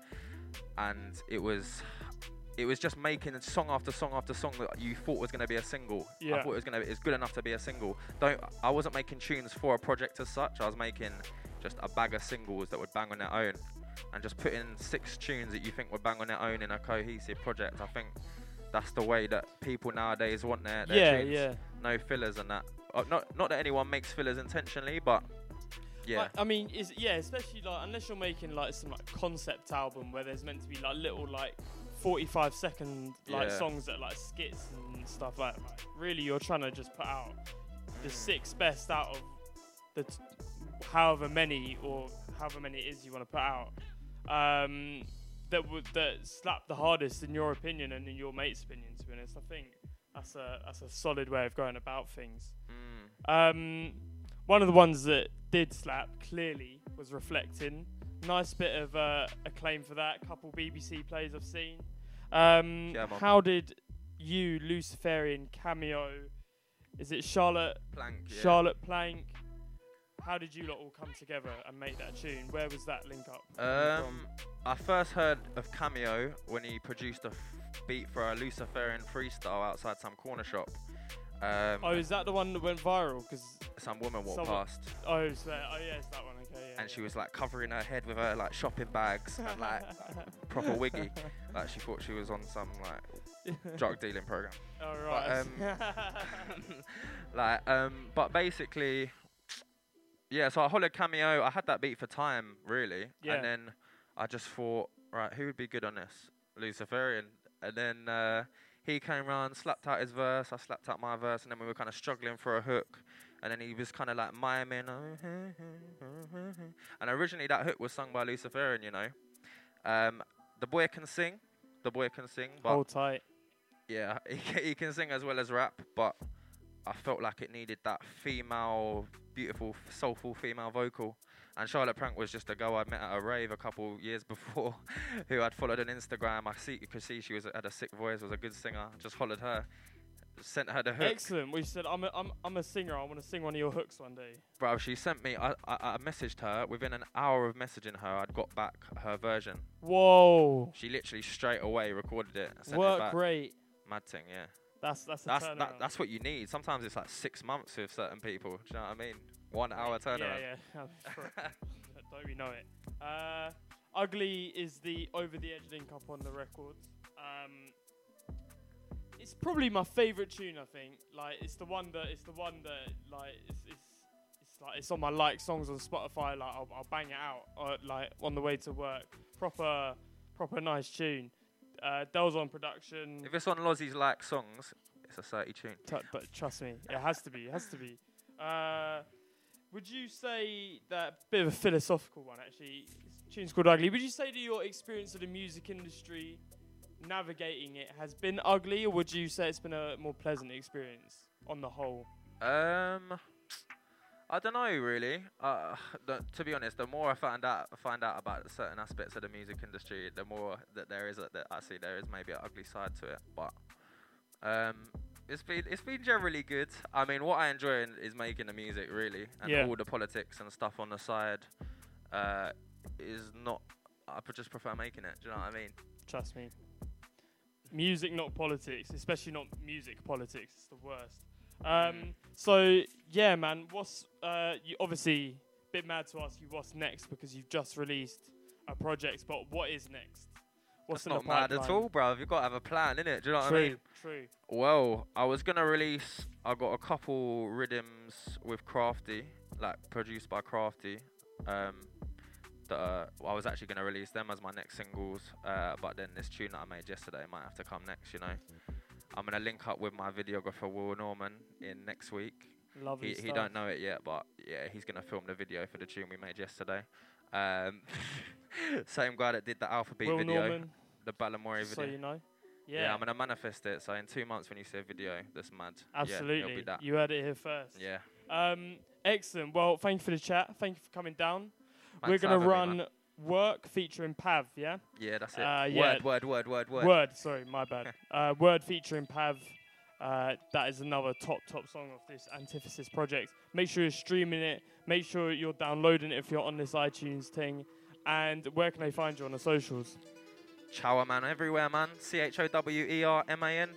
and it was. It was just making song after song after song that you thought was going to be a single. Yeah. I thought it was going to be it's good enough to be a single. Don't I wasn't making tunes for a project as such. I was making just a bag of singles that would bang on their own, and just putting six tunes that you think would bang on their own in a cohesive project. I think that's the way that people nowadays want their, their Yeah, tunes. yeah. No fillers and that. Uh, not not that anyone makes fillers intentionally, but yeah. Like, I mean, is yeah, especially like unless you're making like some like concept album where there's meant to be like little like 45 second like Yeah. songs that like skits and stuff like that. Like, really, you're trying to just put out the Mm. six best out of the t- however many or however many it is you want to put out. Um, that would that slapped the hardest in your opinion and in your mate's opinion? To be honest, I think that's a that's a solid way of going about things. Um, one of the ones that did slap clearly was reflecting. Nice bit of uh, acclaim for that. A Couple BBC plays I've seen. Um, Yeah, how did you, Luciferian cameo? Is it Charlotte Plank, yeah. Charlotte Plank. How did you lot all come together and make that tune? Where was that link up? Um, I first heard of Cameo when he produced a f- beat for a Luciferian freestyle outside some corner shop. Um, oh, is that the one that went viral? Because some woman walked someone- past Oh, so, oh yeah, it's that one. Okay, yeah. and she was like covering her head with her like shopping bags and like proper wiggy. Like she thought she was on some like drug dealing program. Oh, But, um, like um, but basically, yeah. So I hollered cameo. I had that beat for time really, Yeah. and then I just thought, right, who would be good on this? Luciferian. And then uh, he came round, slapped out his verse. I slapped out my verse, and then we were kind of struggling for a hook. And then he was kind of like miming. And originally that hook was sung by Luciferian, you know. Um, the boy can sing. The boy can sing. But Hold tight. yeah, he, he can sing as well as rap, but I felt like it needed that female, beautiful, soulful female vocal. And Charlotte Plank was just a girl I met at a rave a couple years before, who I'd followed on Instagram. I see, you could see she was had a sick voice, was a good singer. Just followed her, sent her the hook. Excellent. We said I'm a, I'm I'm a singer. I want to sing one of your hooks one day. Bro, she sent me. I, I I messaged her within an hour of messaging her. I'd got back her version. Whoa. She literally straight away recorded it. Sent Work it back. rate. Mad thing, yeah. That's that's a that's that, that's what you need. Sometimes it's like six months with certain people. Do you know what I mean? One hour turnaround. Yeah, yeah. Don't we know it? Uh, Ugly is the over the edge link up on the records. Um, it's probably my favorite tune. I think. Like it's the one that it's the one that like it's it's, it's like it's on my like songs on Spotify. Like I'll, I'll bang it out uh, like on the way to work. Proper proper nice tune. Uh, Del's on production. If it's on Lozzie's like songs, it's a 30 tune. T- but trust me, it has to be. It has to be. Uh, would you say that bit of a philosophical one actually? Tune's called Ugly. Would you say that your experience of the music industry, navigating it, has been ugly, or would you say it's been a more pleasant experience on the whole? Um, I don't know really. Uh, the, to be honest, the more I find out find out about certain aspects of the music industry, the more that there is a, that I see there is maybe an ugly side to it. But um, it's been it's been generally good. I mean, what I enjoy is making the music really, and Yeah. all the politics and stuff on the side uh, is not. I just prefer making it. Do you know what I mean? Trust me. Music, not politics, especially not music politics. It's the worst. Um, so yeah, man. What's uh, you obviously a bit mad to ask you what's next because you've just released a project, but what is next? What's That's not mad at all, bro. You've got to have a plan, innit? Do you know what I mean? true. Well, I was gonna release. I got a couple rhythms with Crafty, like produced by Crafty. Um, that uh, I was actually gonna release them as my next singles. Uh, but then this tune that I made yesterday might have to come next. You know, I'm gonna link up with my videographer Will Norman in next week. Lovely he, he don't know it yet, but yeah, he's gonna film the video for the tune we made yesterday. Um, same guy that did the Alpha Beat Will video, Norman, the Balamory so video. you know. Yeah. Yeah. I'm gonna manifest it. So in two months, when you see a video that's mad, yeah, Absolutely. be that. you heard it here first. Yeah. Um, excellent. Well, thank you for the chat. Thank you for coming down. We're gonna having me, run work featuring Pav. Yeah. Yeah, that's it. Uh, Word, word, word, word, word. Word. Sorry, my bad. uh, word featuring Pav. Uh, that is another top top song of this Antithesis project. Make sure you're streaming it. Make sure you're downloading it if you're on this iTunes thing. And where can they find you on the socials? Chower man everywhere, man. C H O W E R M A N.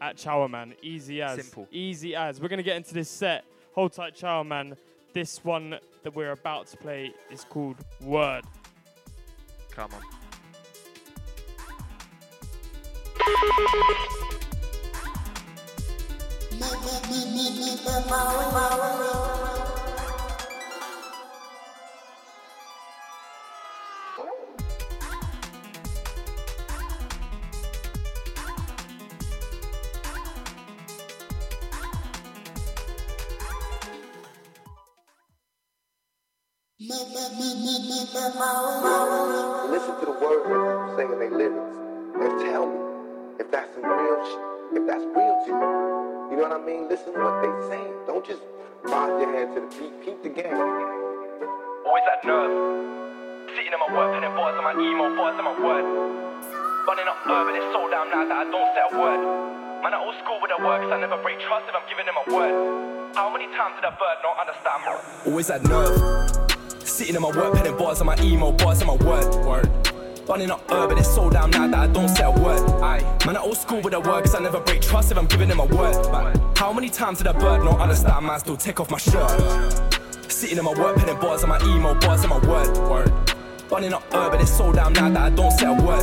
At Chowerman. Easy as. Simple. Easy as. We're going to get into this set. Hold tight, Chowerman. This one that we're about to play is called Word. Come on. Always that nerve. Sitting in my work, penning bars on my emo, bars on my word. Running up urban, it's so damn loud that I don't say a word. Man, I old school with the 'cause I never break trust if I'm giving them a word. How many times did a bird not understand me? Always that nerve. Sitting in my work, penning bars on my emo, bars on my word. Word. Running up urban, it's so damn loud that I don't say a word. Aye. Man, I old school with the word, 'cause I never break trust if I'm giving them a word. But how many times did a bird not understand, man? Still take off my shirt. Sitting in my work, penning bars on my emo, bars on my word. Word. Running up urban, it's so damn loud that I don't say a word.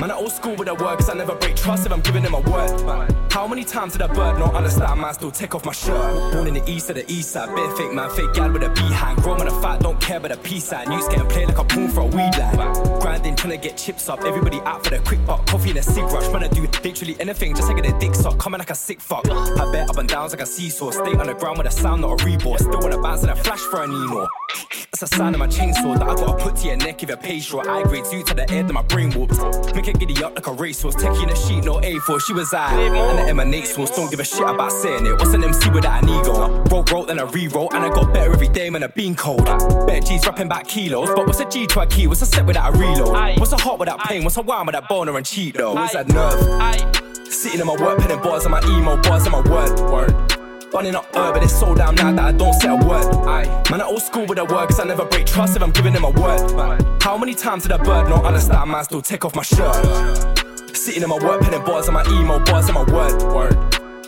Man, I old school with the word, 'cause I never break trust if I'm giving them a word. But how many times did a bird not understand, man? Still take off my shirt. Born in the east of the east side, bit fake, man. Fake gal with a behind. Grown with a fat, don't care about the peace sign. News getting played like a pool for a weed line. Grinding, trying to get chips up. Everybody out for the quick buck. Coffee and a cig rush. Man, I do literally anything just to get a dick suck. Coming like a sick fuck. I bet up and downs like a seesaw. Stay on the ground with a sound, not a reboard. Still wanna bounce and a flash for an emo. That's a sign of my chainsaw that I gotta put to your neck if you pay short. I grade you to the air that my brain warps. Make it giddy up like a racehorse. In a sheet, no A4. She was I. And the source. Don't give a shit about saying it. What's an MC without an ego? Roll, roll, then I re-roll. And I got better every day, man. I been cold. Better G's rapping back kilos. But what's a G to a key? What's a set without a reload? What's a heart without pain? What's a wine without boner and cheat though? What's that nerve? Sitting in my work, penning bars on my emo, bars on my word. Word. Running up but it's so damn loud that I don't say a word. Man, I old school with the word, 'cause I never break trust if I'm giving them a word. How many times did a bird not understand, man? Still take off my shirt. Sitting in my work, penning bars on my emo, bars on my word. Word.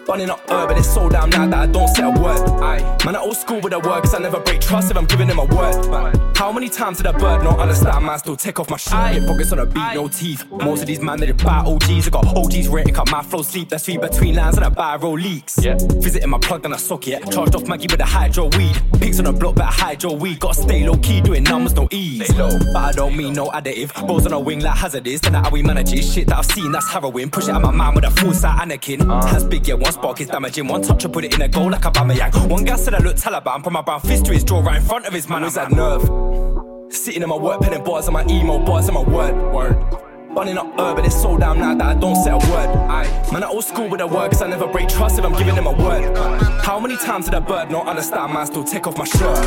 Running up urban, it's so damn loud that I don't say a word. Aye. Man, I old school with the word, 'cause I never break trust if I'm giving them a word. But how many times did a bird not understand, man? Still take off my shirt. Pockets on a beat, no teeth. Most of these man, they buy OGs. I got OGs rating, cut my flow sleep. That's three between lines and I buy roll leaks. Yeah. Visiting my plug and a socket. Charged off Maggie with a hydro weed. Pigs on the block, better hydro weed. Gotta stay low key, doing numbers, no ease. But I don't mean no additive. Balls on a wing like hazardous. Then how we manage it. Shit that I've seen, that's harrowing. Push it out my mind with a full side Anakin. Hands big, yeah, one spark is damaging. One touch, I put it in a goal like a Bama One guy said I look Taliban. Put my brown fist to his jaw right in front of his man. Was that nerve? Sitting in my work, penning bars on my emo, bars on my word. Word. Running up urban, it's so damn loud that I don't say a word. Aye. Man, I old school with the word, 'cause I never break trust if I'm giving them a word. How many times did a bird not understand, man? Still take off my shirt.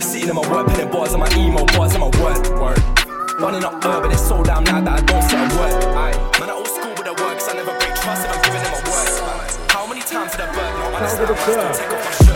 Sitting in my work, penning bars on my emo, bars on my word. Word. Running up urban, it's so damn loud that I don't say a word. Aye. Man, I old school with the word, 'cause I never break trust if I'm How many times did a bird not understand, man? Still take off my shirt.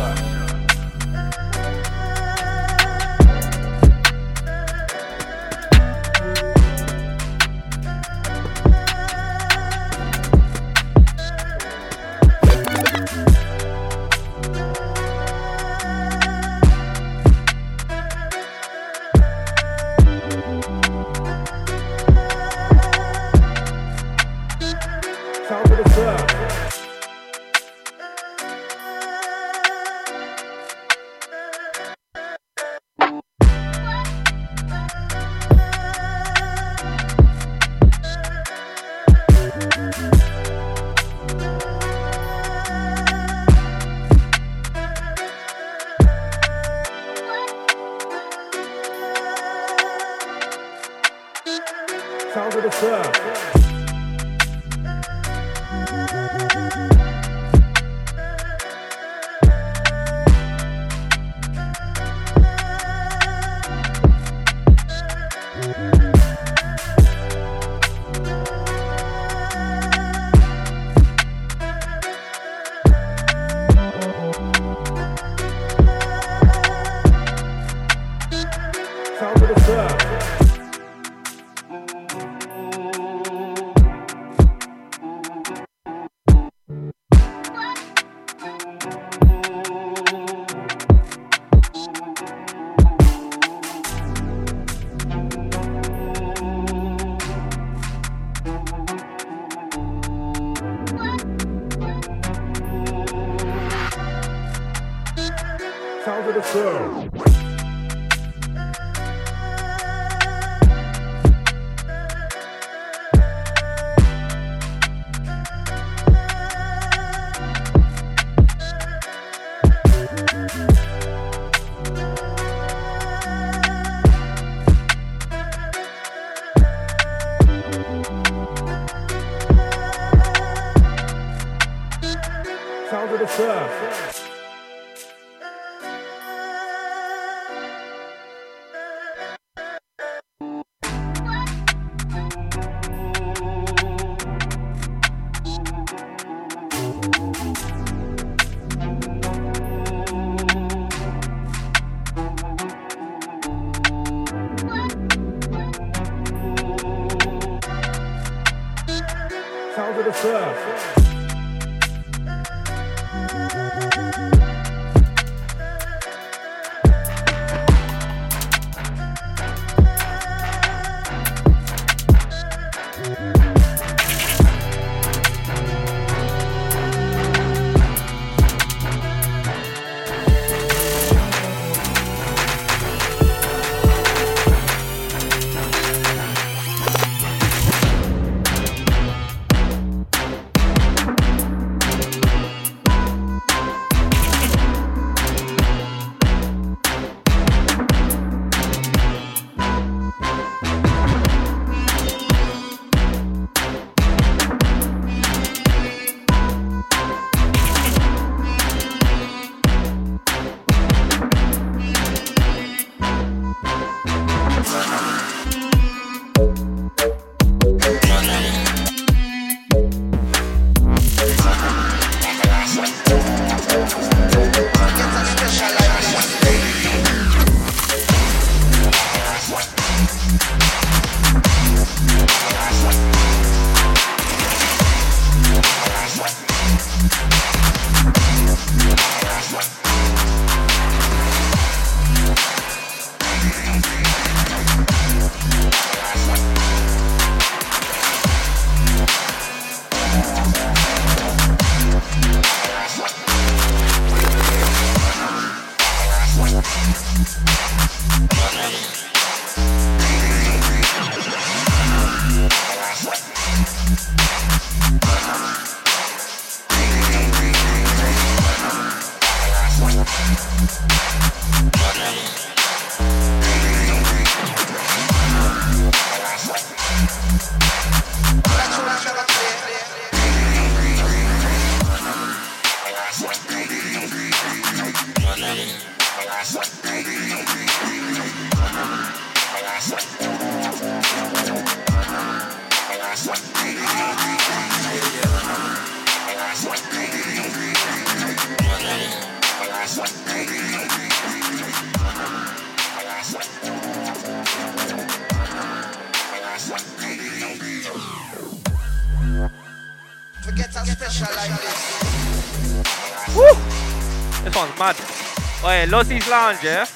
Oi, Lossie's Lounge, yeah?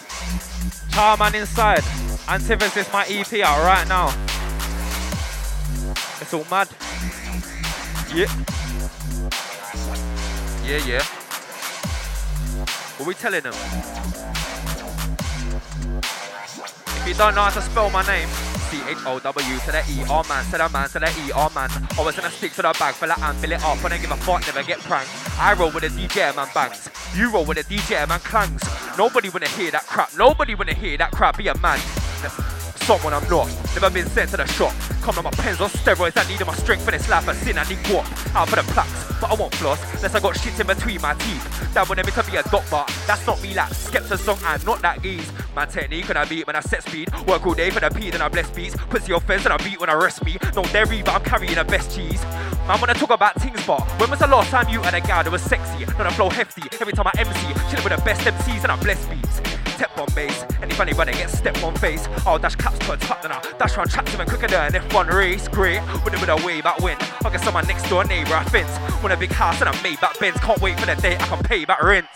Charman Inside. Antithesis, my EP out right now. It's all mad. Yeah. Yeah, yeah. What we telling them? If you don't know how to spell my name, C H O W to the E R man, to the man, to the E R man. Always gonna stick to the bag, fill it and fill it up. I give a fuck, never get pranked. I roll with a DJ man bangs. You roll with a DJ man clangs. Nobody wanna hear that crap. Nobody wanna hear that crap. Be a man. Someone I'm not. Never been sent to the shop. Come on my pens on steroids. I need my strength for this life. I sin. I need guap. Out for the plaques. But I won't floss. Unless I got shit in between my teeth. That would never to be a dog bar. That's not me like Skepta song. I'm not that ease. My technique when I beat when I set speed. Work all day for the P, then I bless beats. Pussy offense and I beat when I rest me. No dairy, but I'm carrying the best cheese. Man, I talk about things, but when was the last time you and a guy that was sexy? Not a flow hefty. Every time I MC, chilling with the best MCs and I bless beats. Step on bass, and if anybody gets stepped on face, I'll dash caps per top, then I'll dash round tracks even quicker than F1 race. Great, with a bit way back when. I guess I'm my next door neighbor, I fence. Want a big house and I made back bends. Can't wait for the day I can pay back rents.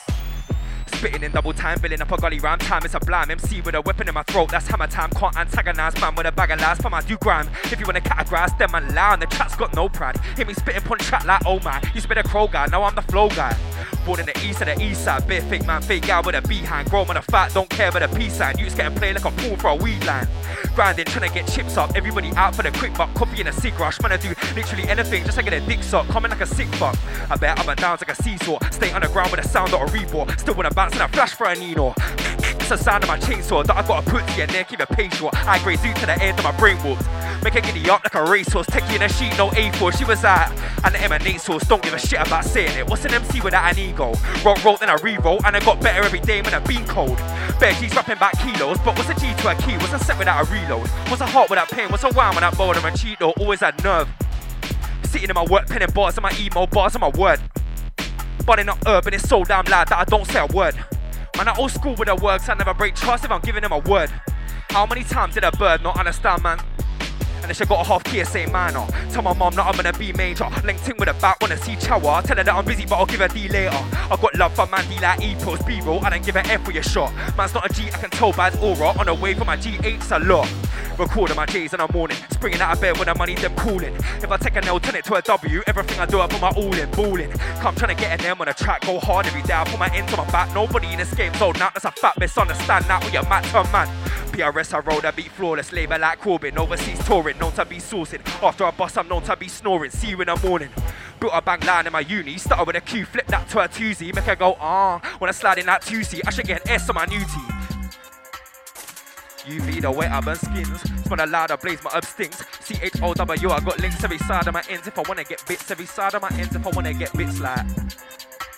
Spitting in double time, filling up a gully rhyme. time. It's a blam MC with a weapon in my throat. That's hammer time. Can't antagonize man with a bag of lies. For my do grime. If you wanna categorize them man lie And the chat's got no pride. Hear me spitting punch track like oh man. You spit a crow guy, now I'm the flow guy. Born in the east of the east side, bare fake man, fake guy with a behind. Grow man a fat, don't care about the peace sign. You just getting played like a fool for a weed line. Grinding, trying to get chips up. Everybody out for the quick buck, copying a sig rush. Man, I do literally anything just to get a dick suck. Coming like a sick fuck. I bet up and down like a seesaw. Stay on the ground with a sound of a rebore. Still wanna bounce and I flash for a Nino. It's the sound of my chainsaw that I gotta put to your neck, keep your pace short. I graze you to the end of my brain warps. Make her giddy up like a racehorse, in a sheet, no A4. She was and the emanate source, don't give a shit about saying it. What's an MC without an ego? Rock, roll, then I re-roll, and I got better every day when I've been cold. Bare G's rapping back kilos, but what's a G to a key? What's a set without a reload? What's a heart without pain? What's a wham without boredom and cheat though? Always had nerve. Sitting in my work, penning bars on my emo, bars on my word. Bunning up urban, it's so damn loud that I don't say a word. Man, I old school with the works, I never break trust if I'm giving them a word. How many times did a bird not understand, man? And then she got a half PSA manner. Tell my mom that I'm gonna be major. Linked in with a bat, wanna see chower. Tell her that I'm busy, but I'll give her D later. I got love for man, D like E pros, B roll. I don't give her F for your shot. Man's not a G, I can tell by his aura. On the way for my G8's a lot. Recording my J's in the morning. Springing out of bed when the money's them cooling. If I take an L, turn it to a W. Everything I do, I put my all in, balling. Come trying to get an M on the track, go hard every day. I put my ends on my back. Nobody in this game's old now. That's a fat misunderstand that with your mat turn man. PRS, I roll, I beat flawless. Labor like Corbyn. Overseas touring, known to be sourcing. After I bust, I'm known to be snoring. See you in the morning. Built a bang line in my uni. Started with a Q, flip that to a 2Z. Make her go, ah. When I slide in that 2C, I should get an S on my new T. UV the way I burn skins. Spun a louder blaze, my herb stinks. C H O W, I got links every side of my ends. If I wanna get bits, every side of my ends. If I wanna get bits like.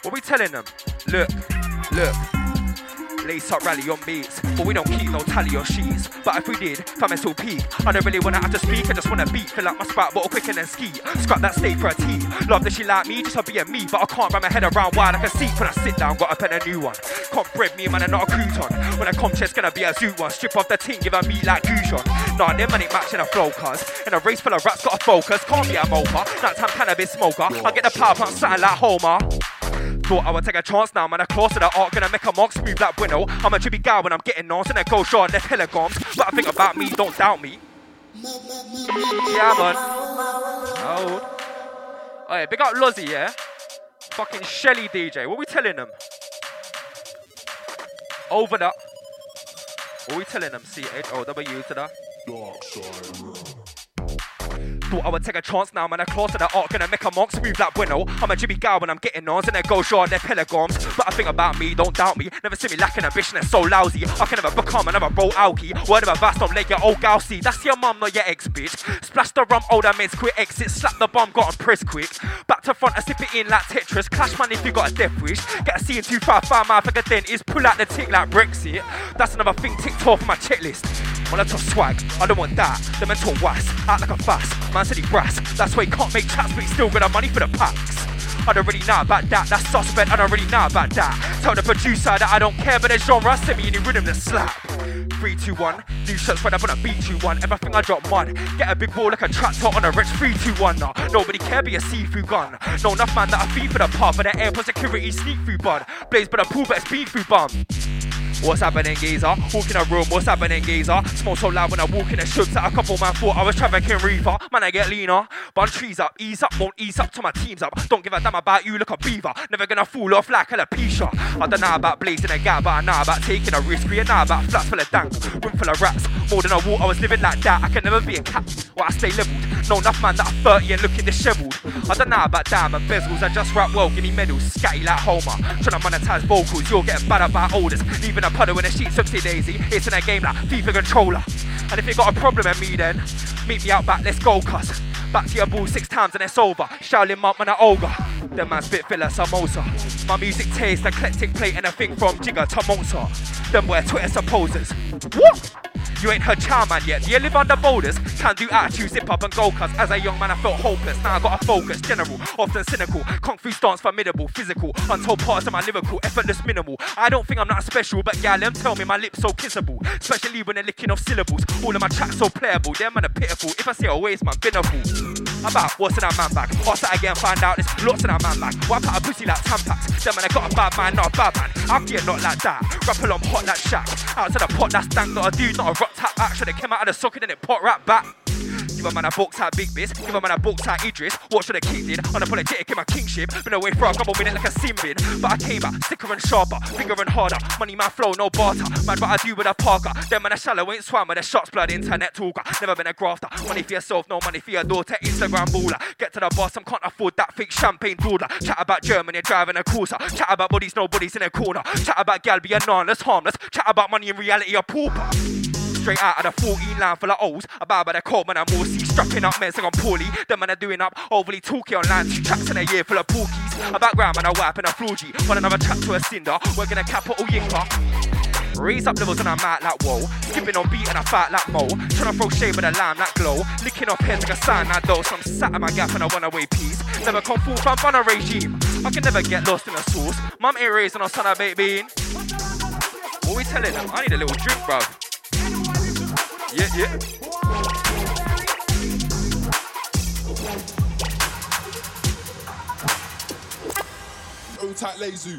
What we telling them? Look, look. Lace up rally on beats, but we don't keep no tally on sheets. But if we did, fam it's all peak. I don't really wanna have to speak, I just wanna beat. Fill up my spot bottle quick and then ski. Scrap that steak for a tea. Love that she like me, just her being me. But I can't wrap my head around why I can see when I sit down, got a pen a new one. Can't bread me, man, I'm not a crouton. When I come chest, gonna be a zoot one. Strip off the ting, give her meat like Couchon. Nah, them man ain't matching a flow, cuz. In a race full of rats, got a focus. Can't be a mocha. Night time cannabis smoker. I get the power plant something like Homer. Thought I would take a chance now, man. I close to the art, gonna make a mark smooth like Bueno. I'm a chippy guy when I'm getting on, so then go short, left kilograms. But I think about me, don't doubt me. Yeah, man. Hold. Oh, yeah, big up Lozzie, yeah? Fucking Shelly DJ. What we telling them? Over that. What we telling them? C H O W to the dark side. Thought I would take a chance now, man. I close to the art, gonna make a monk smooth like Bueno. I'm a Jimmy guy when I'm getting on, and then go short, they're pilgrims. But I think about me, don't doubt me. Never see me lacking ambition and so lousy. I can never become another bro alky. Word of a vast, don't let your old gal see. That's your mum, not your ex bitch. Splash the rum, older mates quit exit. Slap the bomb, got on press quick. Back to front, I sip it in like Tetris. Clash man if you got a death wish. Get a C in 255 mouth like a dentist. Pull out the tick like Brexit. That's another thing ticked off my checklist. When I talk swag, I don't want that. The mental was act like a fast. Man said he brass. That's why he can't make chats, but he's still got the money for the packs. I don't really know about that. That's suspect. I don't really know about that. Tell the producer that I don't care, but the genre send me any rhythm to slap. Three, two, one. New shots spread up on a beat, two, one. Everything I drop, mud. Get a big ball like a tractor on a rich three, two, one. Nah. Nobody care, be a see-through gun. No enough man that I feed for the pub, but the airport security sneak through bud. Blaze, but the pool bet speed through bum. What's happening, geezer? Walk in a room, what's happening, geezer? Smoke so loud when I walk in the shooks that a couple man thought I was trafficking reefer. Man, I get leaner. Bun trees up, ease up, won't ease up till my team's up. Don't give a damn about you, look a beaver. Never gonna fall off like a alopecia. I don't know about blazing a gap, but I know about taking a risk. We know about flats full of dank, room full of rats. More than a wall, I was living like that. I can never be a cat, or I stay leveled. No enough man that I'm 30 and looking disheveled. I don't know about diamond bezels, I just rap well, give me medals. Scatty like Homer. Trying to monetize vocals, you're getting bad by orders. Leaving a puddle in a sheet, some daisy. It's in a game like FIFA controller. And if you got a problem at me then, meet me out back, let's go, cuz. Back to your ball six times and it's over. Shaolin monk man a ogre. Them man spit filler samosa. My music taste, eclectic plate and a thing from Jigger to Mozart. Them wear Twitter supposers. What? You ain't heard Chow Man yet. You live under boulders? Can do attitude, zip up and go. As a young man, I felt hopeless. Now I got a focus. General, often cynical. Kung fu stance formidable, physical. Untold parts of my lyrical, effortless minimal. I don't think I'm that special, but yeah, them tell me my lips so kissable. Especially when they're licking off syllables. All of my tracks so playable. Them man are pitiful. If I say a waste, man, been. About what's in that man bag? Ask that again, find out there's lots in that man bag. Wipe out a pussy like Tampax. Them man, I got a bad man, not a bad man. I get not like that. Rap along hot like Shaq. Out to the pot, that's dank, not a dude, not a rock tap. Actually, they came out of the socket and it popped right back. Give a man a box out Big Biz, give a man a box out Idris. What should a king did? Unapologetic in my kingship. Been away for a couple minutes like a sim bin. But I came back, thicker and sharper, bigger and harder. Money my flow, no barter. Mad what I do with a parker. Them man a shallow ain't swam with the shots, blood, internet talker. Never been a grafter. Money for yourself, no money for your daughter. Instagram baller. Get to the boss, I can't afford that fake champagne dawdler. Chat about Germany driving a cruiser. Chat about bodies, no bodies in a corner. Chat about gal being harmless, harmless. Chat about money in reality, a pauper. Straight out of the 14 line full of O's. About by the cold man, I'm more see. Strapping up men, so I'm poorly. The man are doing up, overly talky online. Two tracks in a year full of porkies. A background man, a wipe and a floor G. Another chat to a cinder. We're gonna capital yinker. Raise up levels and I'm out like whoa. Skipping on beat and I fight like Mo. Tryna throw shade with a lime like glow. Licking off heads like a sign like though. So I'm sat at my gap and I wanna away peace. Never come full from on a regime. I can never get lost in the sauce. Mum ain't raising on son of bean. What we telling them? I need a little drink, bruv. Yeah, yeah. Old tight lazy.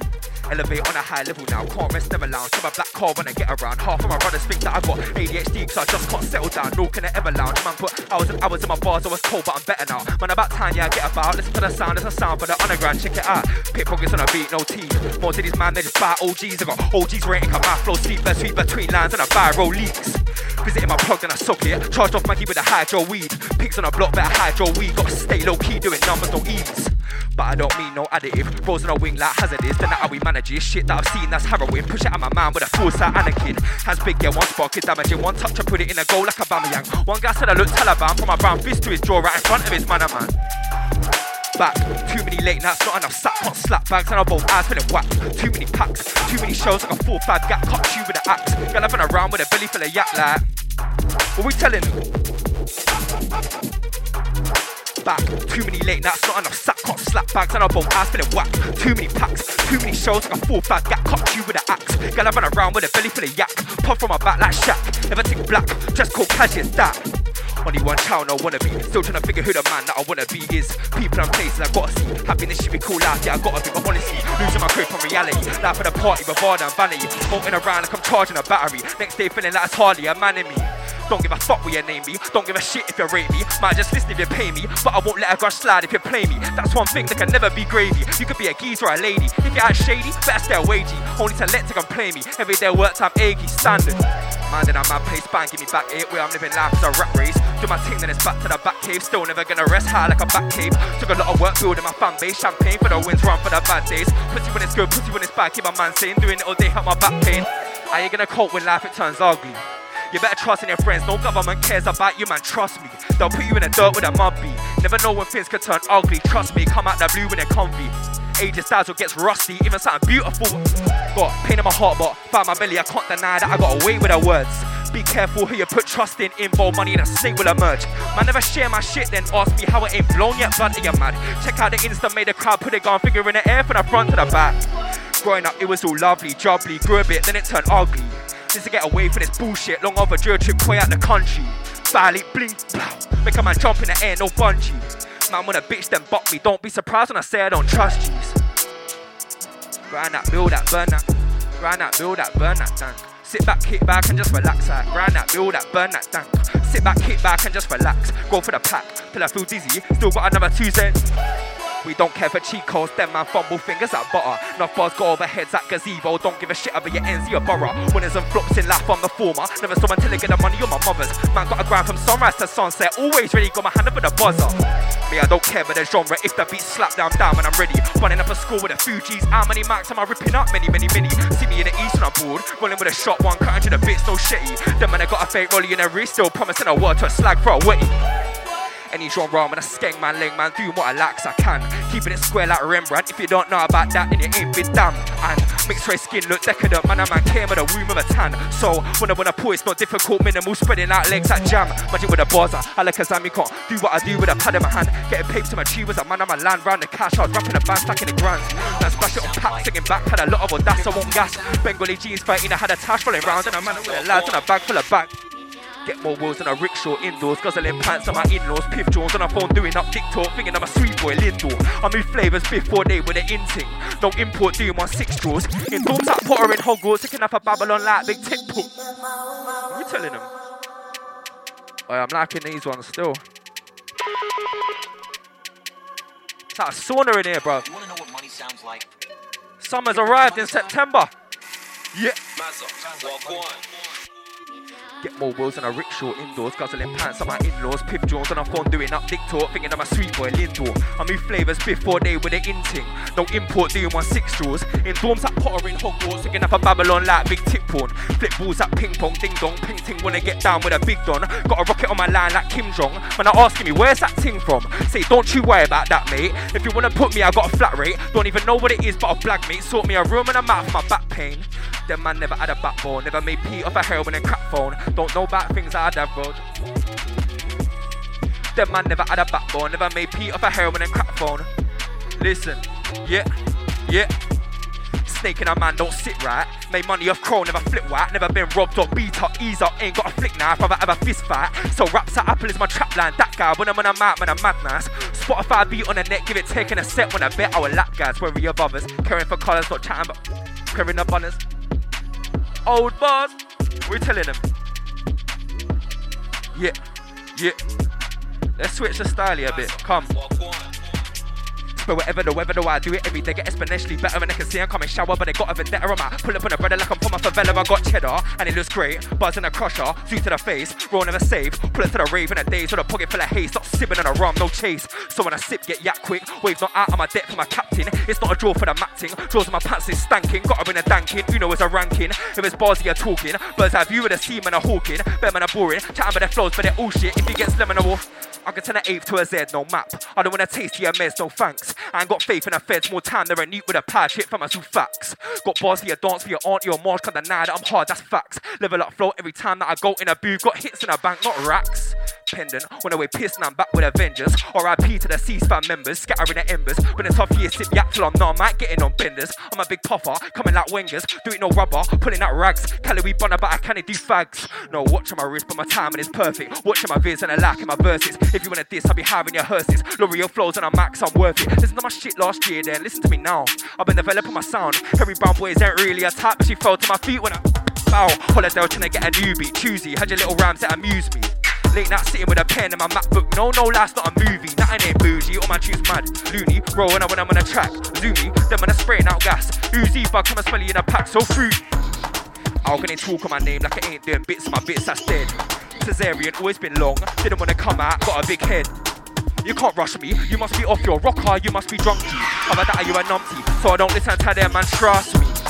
Elevate on a high level now, can't rest never lounge. To my black car when I get around. Half of my brothers think that I got ADHD, cause I just can't settle down. Nor can I ever lounge. Man, put hours and hours in my bars, I was cold, but I'm better now. Man, about time, yeah, I get about. Listen to the sound, it's a sound for the underground, check it out. Pickpockets on a beat, no teeth. More to these man, they just buy OGs. I got OGs rating, cut my flow, sleepless, sweet between lines, and a viral leaks. Visiting my plug, then I sock it. Charged off Maggie with a hydro weed. Pigs on a block, better hydro weed. Gotta stay low key, doing numbers, no ease. But I don't mean no additive. Rolls on a wing like hazardous, then how we manage this Shit that I've seen, that's harrowing. Push it at my man with a full sight Anakin. Hands big, yeah, one spark is damaging. One touch, I put it in a goal like Aubameyang. One guy said I look Taliban from my brown fist to his jaw right in front of his man, man. Back, too many late nights, not enough sack, hot slap bags, and I both eyes feeling whack. Too many packs, too many shows, like a four five gap, cut you with an axe. Been around with a belly full of yak like. What we telling them? Back. Too many late nights, not enough sack, can't slap bags, and I both eyes feeling whack. Too many packs, too many shows, like a full fat gap, cut you with an axe. I run around with a belly full of yak, pop from my back like Shaq. Never think black, just call cash is that. Only one town I wanna be. Still trying to figure who the man that I wanna be is. People and places I gotta see. Happiness should be cool life, yeah, I gotta be, but honestly, losing my grip on reality. Life at the party, bravado and vanity. Floating around like I'm charging a battery. Next day feeling like it's hardly a man in me. Don't give a fuck what you name me. Don't give a shit if you rate me. Might just listen if you pay me. But I won't let a grudge slide if you play me. That's one thing that can never be gravy. You could be a geezer or a lady. If you're out shady, better stay away, G. Only to let to complain me. Every day work time, achy, standard. Then I'm my place, bang, give me back eight. Where I'm living life as a rat race. Do my thing, then it's back to the back cave. Still never gonna rest high like a back cave. Took a lot of work building my fan base. Champagne for the wins, run for the bad days. Pussy when it's good, pussy when it's bad. Keep my man sane, doing it all day, help my back pain. How you gonna cope when life it turns ugly? You better trust in your friends, no government cares about you, man, trust me. They'll put you in the dirt with a mud. Never know when things could turn ugly, trust me, come out the blue when they're comfy. Ages dazzle gets rusty, even something beautiful. Got pain in my heart, but by my belly, I can't deny that I got away with the words. Be careful who you put trust in, involve money and a snake will emerge. Man, never share my shit, then ask me how it ain't blown yet, blood, you mad. Check out the Insta, made the crowd put it on, figure in the air from the front to the back. Growing up, it was all lovely, jubbly, grew a bit, then it turned ugly. Just to get away from this bullshit, long overdue a trip way out the country. Valley, blink, blow. Make a man jump in the air, no bungee. Man, when a bitch then buck me, don't be surprised when I say I don't trust G's. Grind that, build that, burn that. Grind that, build that, burn that, tank. Sit back, kick back, and just relax. Like, grind that, build that, burn that, tank. Sit back, kick back, and just relax. Go for the pack, till I feel dizzy. Still got another two cents. We don't care for cheat codes, them man fumble fingers at butter. Enough bars go over heads at gazebo. Don't give a shit about your ends, your borough. Winners and flops in life, I'm the former. Never saw until I get the money on my mother's. Man got a grind from sunrise to sunset. Always ready, got my hand up with the buzzer. Me, I don't care about the genre. If the beat slap down, down when I'm ready. Running up a score with a few G's. How many marks am I ripping up? Many, many, many. See me in the east when I'm bored. Rolling with a shot, one cutting to the bits, no shitty. Them man, I got a fake rollie in a wrist. Still promising a word to a slag for a witty. Any genre, man, a skeng man, leg man, doing what I like, so I can. Keeping it square like Rembrandt. If you don't know about that, then you ain't been damned. And mixed race skin look decadent, man, a man came with a womb of a tan. So when I wanna pull, it's not difficult, minimal, spreading out legs like jam. Magic with a buzzer, I like a Zami can't do what I do with a pad in my hand. Getting paid to my achievers, a man on my land, round the cash, I was rapping the band, stacking the grands. Now splash it on pack, singing back, had a lot of audace, I won't gas. Bengali jeans fighting, I had a tash rolling round, and a man with a lads and a bag full of bag. Get more wheels than a rickshaw indoors. Guzzling pants on my in laws. Piff Jones on a phone doing up TikTok. Thinking I'm a sweet boy Lindor. I move flavors before they were the inting. No import doing my six draws. In dorms like Potter in Hogwarts. Taking up a Babylon like big tech book. What are you telling them? Oh, I'm liking these ones still. It's like a sauna in here, bro. You wanna know what money sounds like? Summer's arrived in September. Yeah. Get more wheels on a rickshaw indoors, guzzling pants on my in-laws, Piff Jones on a phone doing up dick talk, thinking I'm a sweet boy Lindor. I move flavours before they with the inting. No import doing one six straws. In dorms at Potter in Hogwarts, picking up a Babylon like big tip porn. Flip balls at ping pong, ding dong, ping ting wanna get down with a big don. Got a rocket on my line like Kim Jong. Man, are asking me where's that ting from? Say, don't you worry about that, mate. If you wanna put me, I got a flat rate. Don't even know what it is, but a blag mate. Sort me a room and a mat for my back pain. Them man never had a backbone, never made pee off a heroin and crack phone. Don't know about things I'd have road. Them man never had a backbone, never made pee off a heroin and crack phone. Listen, yeah, yeah. Snake in a man don't sit right. Made money off crow, never flip white. Never been robbed or beat up, ease up. Ain't got a flick knife, have a fist fight. So raps at Apple is my trap line. That guy, when I'm on a map, man, I'm madness. Spotify beat on the net, give it taking a set when I bet our lap guys. Where your brothers? Caring for colours, not chatting, but caring banners. Old boss, we're telling them. Yeah, yeah. Let's switch the style a bit. Come. But whatever the weather, though I do it every day, get exponentially better. And I can see I'm coming shower, but they got a vendetta on my pull up on a brother like I'm from my favela. I got cheddar, and it looks great. Buzz in a crusher, zoo to the face, roll never save. Pull it to the rave in a days with a pocket full of haze. Stop sipping on a rum, no chase. So when I sip, get yak quick. Waves not out of my deck for my captain. It's not a draw for the matting. Draws my pants is stanking. Got to bring a danking. You know it's a ranking. If it's bars, you're talking. Birds have you with a seaman are hawking. Better man are boring. Chatting about their flows, but they're all shit. If you get slim and a wolf. I can turn an eighth to a Z, no map. I don't wanna taste your meds, no thanks. I ain't got faith in the feds, more time than a neat with a pad shit for my two facts. Got bars for your dance, for your auntie or march, can't deny that I'm hard, that's facts. Level up flow every time that I go in a booth, got hits in a bank, not racks. Pendant, when I way pissed and I'm back with a vengeance. RIP to the C-SPAN members, scattering the embers. When a tough year, sip yak till I'm numb, ain't getting on benders. I'm a big puffer, coming like wingers, doing no rubber, pulling out rags. Calorie bunner, but I can't do fags. No, watching my wrist, but my timing is perfect. Watching my vids and I like in my verses. If you wanna diss, I'll be having your hearses. L'Oreal flows and I'm max, I'm worth it. Listen to my shit last year, then listen to me now. I've been developing my sound. Harry Brown boys ain't really a type, but she fell to my feet when I bow. Holiday trying to get a newbie. Choosy, had your little rhymes that amuse me. Late night sitting with a pen and my MacBook. No, no, life's not a movie. Nothing ain't bougie. All my tunes mad. Loony, rolling when I'm on a track. Zoomy, then when I spraying out gas. Uzi, bug, come and smell you in a pack. So fruit. How can they talk on my name like I ain't doing bits? My bits that's dead. Cesarean, always been long. Didn't wanna come out, got a big head. You can't rush me, you must be off your rocker, you must be drunky. Other that you a numpty, so I don't listen to them man trust me.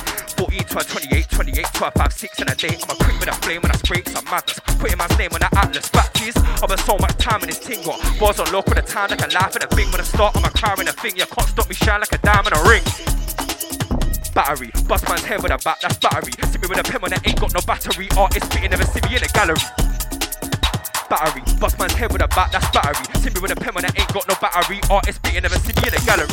14 to a 28, 28 to a 5, 6 in a day. I'm a quick with a flame when I spray some madness. Putting my name on the atlas. Factories, I spent so much time in this thing. Got bars on local the time like a laugh and a thing. When I start, I'm a cry and a thing. You can't stop me shine like a diamond a ring. Battery, bust man's head with a bat, that's battery. See me with a pen when I ain't got no battery. Artist spitting, never see me in a gallery. Battery, bust man's head with a bat, that's battery. See me with a pen when I ain't got no battery. Artist spitting, never see me in a gallery.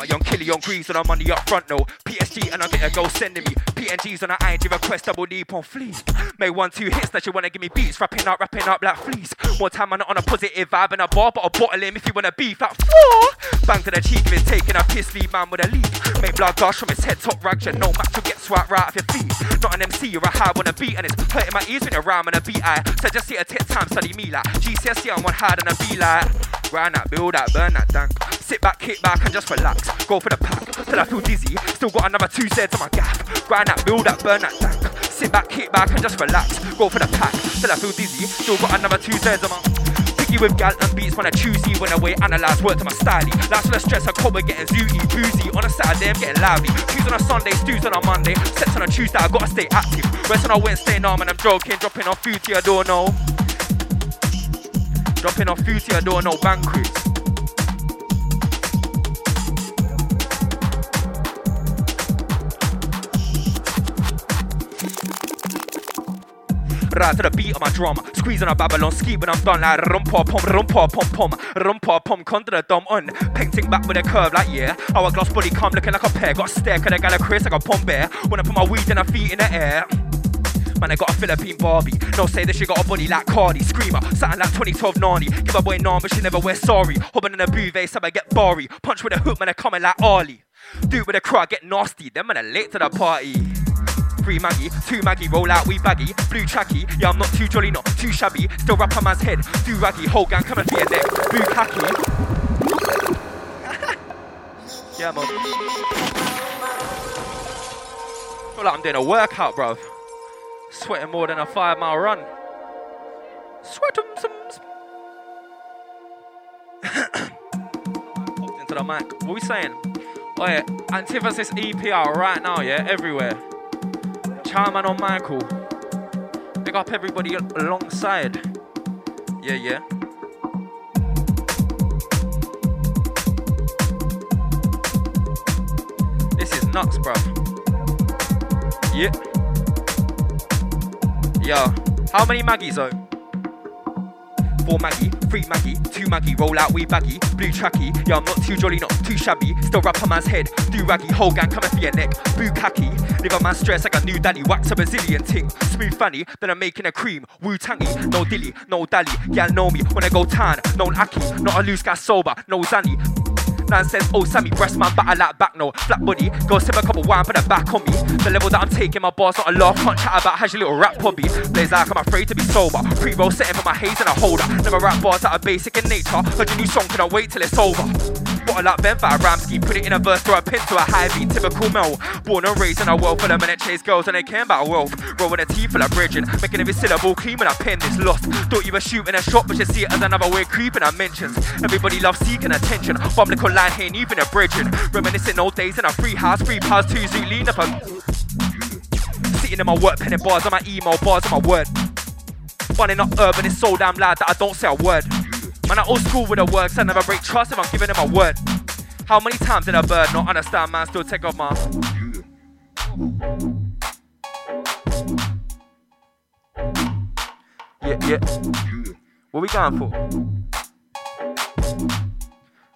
My young killie on grease and I'm on the up front no PSG and I get a go sending me. PNGs on an ING request double deep on fleas Made one two hits that you wanna give me beats. Rapping up, rapping up like fleas More time I'm not on a positive vibe and a bar But I'll bottle him if you wanna beef at four Bang to the cheek if it's taking a piss lead man with a lead Make blood gush from his head top rags You know match will get swiped right off your feet. Not an MC you're a high on a beat And it's hurting my ears when you're rhyming a beat I So just see a tit time study me like GCSE I'm one hard and a be like Grind that, build that, burn that dank. Sit back, kick back, and just relax. Go for the pack till I feel dizzy. Still got another two sets on my gaff. Grind that, build that, burn that dank. Sit back, kick back, and just relax. Go for the pack till I feel dizzy. Still got another two sets on my. Picky with gal and beats when I choosy. When I way analyze, work to my styley. Last for the stress, I cover getting zooty, boozy. On a Saturday, I'm getting lively. Tues on a Sunday, stews on a Monday. Sets on a Tuesday, I gotta stay active. Rest on a Wednesday, no, man, I'm joking. Dropping off food you, I don't know. Dropping off food to you, I don't know. Banquets. Right to the beat of my drum, squeezing a Babylon ski when I'm done like rumpa pom rumpa pom pom rumpa pom pom contra the dumb on, painting back with a curve like yeah. Hourglass body come looking like a pear, got a stare, cause I got a Chris like a pom bear. When I put my weed and my feet in the air. Man, I got a Philippine Barbie. No say that she got a body like Cardi. Screamer, something like 2012 Nani. Give a boy none, but she never wear sorry. Hopping in a bouvet, so I get barry. Punch with a hook, man, I coming like. Do it with a crowd, get nasty. Them man, I late to the party. Three Maggie, two Maggie, roll out, we baggy. Blue tracky, yeah, I'm not too jolly, not too shabby. Still wrap on man's head, do raggy, whole gang coming for your neck. Blue khaki. Yeah, man. Feel like I'm doing a workout, bruv. Sweating more than a five mile run. Sweating some. Popped into the mic. What are we saying? Oh yeah, Antithesis EP out right now, yeah, everywhere. Charman on Michael. Big up everybody alongside. Yeah, yeah. This is nuts, bruv. Yeah. Yo, how many Maggies though? Four Maggie, three Maggie, two Maggie, roll out we baggy, blue tracky. Yeah, I'm not too jolly, not too shabby. Still rap a man's head, do raggy, whole gang coming for your neck, boo khaki. Live a man stress like a new daddy, wax a Brazilian ting. Smooth fanny, then I'm making a cream, woo tangy, no dilly, no dally. Yeah, know me when I go tan, no aki, not a loose guy sober, no zanny. Nonsense, oh Sammy, breast man, batter like back, no flat body. Go sip a couple wine, put a back on me. The level that I'm taking, my boss not a laugh, can't chat about. Has your little rap hobby? Blaze like I'm afraid to be sober. Pre roll setting for my haze and a holder. Never rap bars that are basic in nature. Heard your new song, can I wait till it's over? What a like Ben for Ramsky, put it in a verse throw a pin to a high beat, typical Mel. Born and raised in a world full of men that chase girls and they care about wealth. Rolling a teeth full of bridging, making every syllable clean when I pen this lost. Thought you were shooting a shot, but you see it as another weird creeping I mentions. Everybody loves seeking attention. Public online here, even a bridging. Reminiscing old days in a free house, free pass, two zoo, lean up and Sitting in my work, penning bars on my email, bars on my word. Running up urban is so damn loud that I don't say a word. Man, I old school with the works, I never break trust if I'm giving them a word. How many times did a bird not understand man still take off my Yeah, yeah. What we going for?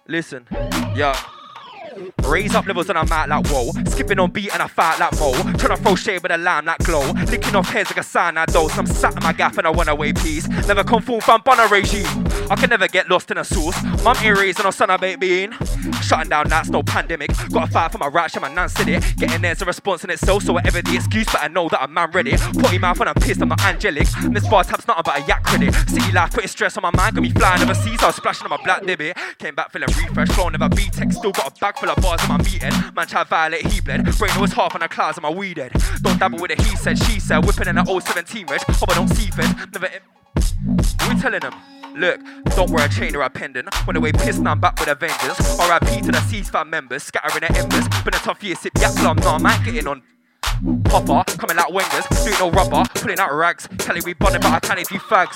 Listen, yeah. Raise up levels and I'm out like whoa. Skipping on beat and I fight like Mo. Tryna throw shade with a line like glow. Licking off heads like a sign I dose. I'm sat in my gaff and I want away peace. Never conform from Bonner regime. I can never get lost in a sauce. Mum earrings and a son of baked bean. Shutting down that's no pandemic. Gotta fight for my right, shit, my nan said it. Getting there's a response in itself, so whatever the excuse, but I know that I'm man ready. Potty mouth and I'm pissed, I'm not angelic. And this bar tap's not about a yak credit. City life putting stress on my mind, got me flying overseas. I was splashing on my black dibby. Came back feeling refreshed, flow never B tech. Still got a bag full of bars in my meeting. Man tried violate, he bled. Brain was half on the clouds of my weed head. Don't dabble with it, he said, she said. Whipping in an old 17 rich. Hope I don't see fed. Never. In- We telling them. Look, don't wear a chain or a pendant. When away pissed, now I'm back with a vengeance. RIP to the ceasefire members, scattering the embers. Been a tough year, sip yak plum, nah, man, getting on. Popper, coming like wingers, doing no rubber, pulling out rags. Kelly, we bonnet, but I can't do fags.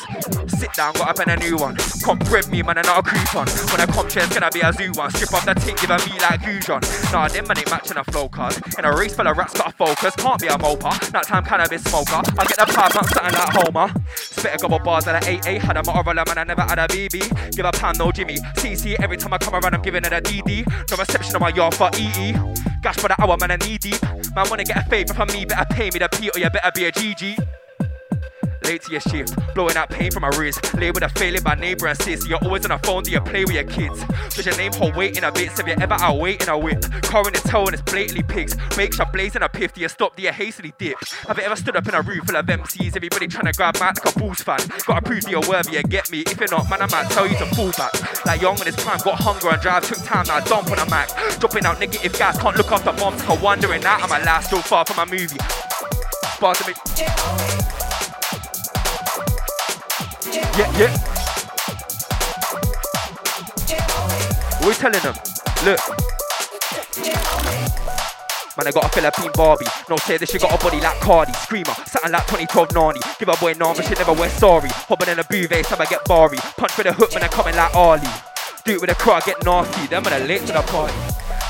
Sit down, got up in a new one. Comp grip me, man, and not a coupon. When I come chairs, gonna be a zoo one. Strip off the ting, give a me like Gujon. Nah, them man ain't matching a flow card. In a race full of rats, got a focus. Can't be a moper. Night time cannabis smoker. I get the pipe, not something like Homer. Spit a couple bars at a 8 Had a Motorola, man, I never had a BB. Give a pound, no Jimmy. CC, every time I come around, I'm giving it a DD. No reception on my yard for EE. Gash for the hour, man, I need deep. Man, wanna get a favour from me, better pay me the P or you better be a GG. Late to your shift, blowing out pain from my wrist. With a failing by neighbor and sis. You're always on the phone, do you play with your kids? Does your name hold weight in a bit? Have you ever out in a whip? The toe and it's blatantly pigs. Make sure blazing a piff, do you stop? Do you hastily dip? Have you ever stood up in a room full of MCs? Everybody trying to grab my like a Bulls fan. Gotta prove that you're worthy, you get me. If you're not, man, I might tell you to fall back. Like young in his prime, got hunger and drive, took time, now dump on a Mac. Dropping out negative gas, can't look after moms, her wondering that I'm alive, still far from my movie. Bars of me. Yeah, yeah. We're telling them, look. Man, I got a Philippine Barbie. No say that she got a body like Cardi. Screamer, something like 2012 Nani. Give a boy but she never wear sorry. Hopping in a bouvet, time I get barry. Punch with a hook, man, I coming like Ali. Do it with a crowd, get nasty. Them man, I late to the party.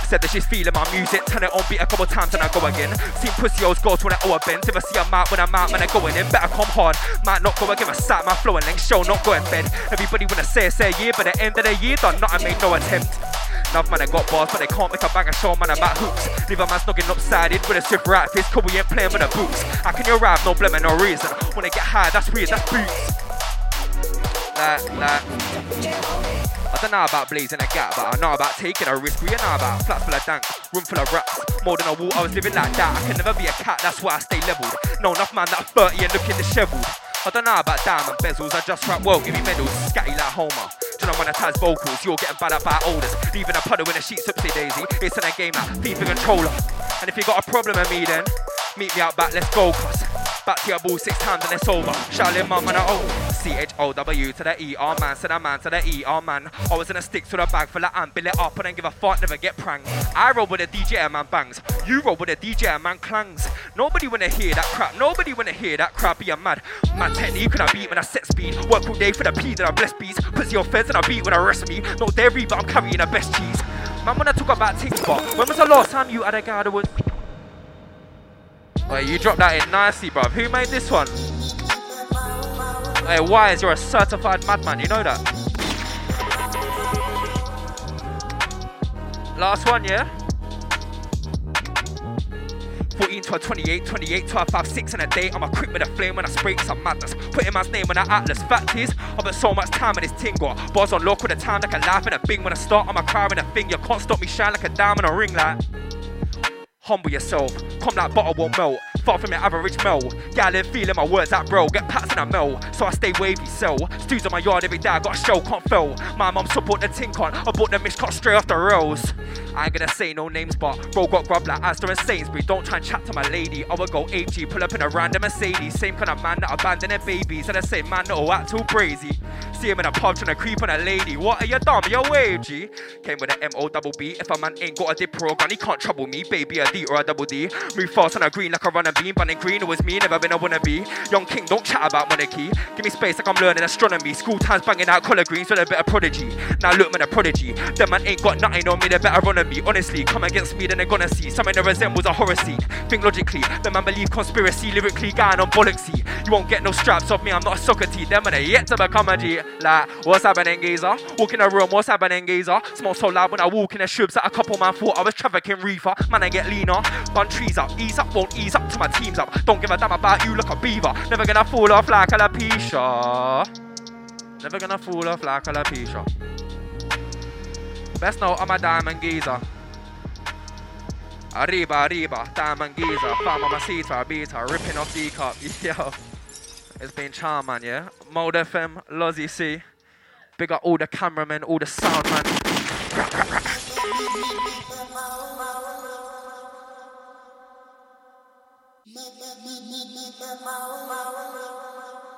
Said that she's feeling my music, turn it on beat a couple times and I go again. Seen pussy hoes go to when I owe a bend. If I see a mouth when I'm out, man, I going in. Better come hard, might not go, I give a sat, my flow and length show, not going in bed. Everybody wanna say, say yeah, but at the end of the year, done not, I made no attempt. Enough man, I got bars, but they can't make a bang of show, man, about hoops. Leave a man snogging upsided with a swift right fist, cause we ain't playing with the boots. How can you rap, no blame, no reason? When I get high, that's weird, that's boots. Like, like. I don't know about blazing a gap, but I know about taking a risk. We know about flats full of dank, room full of rats. More than a wall, I was living like that. I can never be a cat, that's why I stay leveled. No enough man that are 30 and looking dishevelled. I don't know about diamond bezels, I just rap well, give me medals, scatty like Homer. Do the monetized vocals. You're getting bad at by olders. Leaving a puddle in a sheet, upsy daisy. It's in a game like FIFA controller. And if you got a problem with me, then meet me out back. Let's go, cuz. Back to your ball six times and it's over. Charlie mum and C H O W to the E R man, to the man to the E R man. I was gonna stick to the bag full of amp, bill it up and then give a fuck, never get pranked. I roll with a DJ and man bangs. You roll with a DJ and man clangs. Nobody wanna hear that crap. Nobody wanna hear that crap. You're mad. Man technique when I beat when I set speed. Work all day for the P that I bless beats. Pussy your feds and I beat when I rest me. No dairy, but I'm carrying the best cheese. Man, when I talk about things, when was the last time you had a guy that was Wait, you dropped that in nicely, bruv. Who made this one? Hey, Wise, you're a certified madman, you know that? Last one, yeah? 14, 12, 28, 28, 12, 5, 6 in a day. I'm a quick with a flame when I spray some madness. Putting man's name on the atlas. Fact is, I put so much time in this tingle. Bars on with the time like a laugh and a bing when I start. I'm a cry a thing. You can't stop me shine like a diamond or ring light. Humble yourself, come like butter won't melt. Far from your average mel. Yeah, I feeling my words that bro. Get pats in a mill, so I stay wavy sell. Stews on my yard every day, I got a show, can't fail. My mum support the tin con. I bought the mix cut straight off the rails. I ain't gonna say no names, but bro got grub like Asda and Sainsbury. Don't try and chat to my lady. I would go HG, pull up in a random Mercedes. Same kind of man that abandoned their babies. And the same man that'll act too crazy. See him in a pub trying to creep on a lady. What are you dumb? You're wavy. Came with an M O double B. If a man ain't got a dip pro gun, he can't trouble me. Baby, a D or a double D. Move fast on a green like a runner beam. Bunning green, it was me, never been a wannabe. Young king, don't chat about monarchy. Give me space like I'm learning astronomy. School times banging out colour greens with a bit of prodigy. Now look, man, a prodigy. Them man ain't got nothing on me, they better run on me. Honestly, come against me, then they're gonna see. Something that resembles a horror scene. Think logically, the man believe conspiracy, lyrically, going on bollocksy. You won't get no straps off me, I'm not a soccer tee. Them man are yet to become a G. Like, what's happening, geezer? Walk in a room, what's happening, geezer? Smell so loud when I walk in the shubs that a couple man thought I was trafficking reefer. Man, I get leaner. Bun trees up, ease up, won't ease up my team's up. Don't give a damn about you, look a beaver. Never gonna fall off like a lapisha. Never gonna fall off like a lapisha. Best know I'm a diamond geezer. Arriba, arriba, diamond geezer. Fama masita, beta, ripping off D cup. Yo. It's been charm, man, yeah? Mode FM, Lozzie C. Big up all the cameramen, all the sound man. my, my, my, my.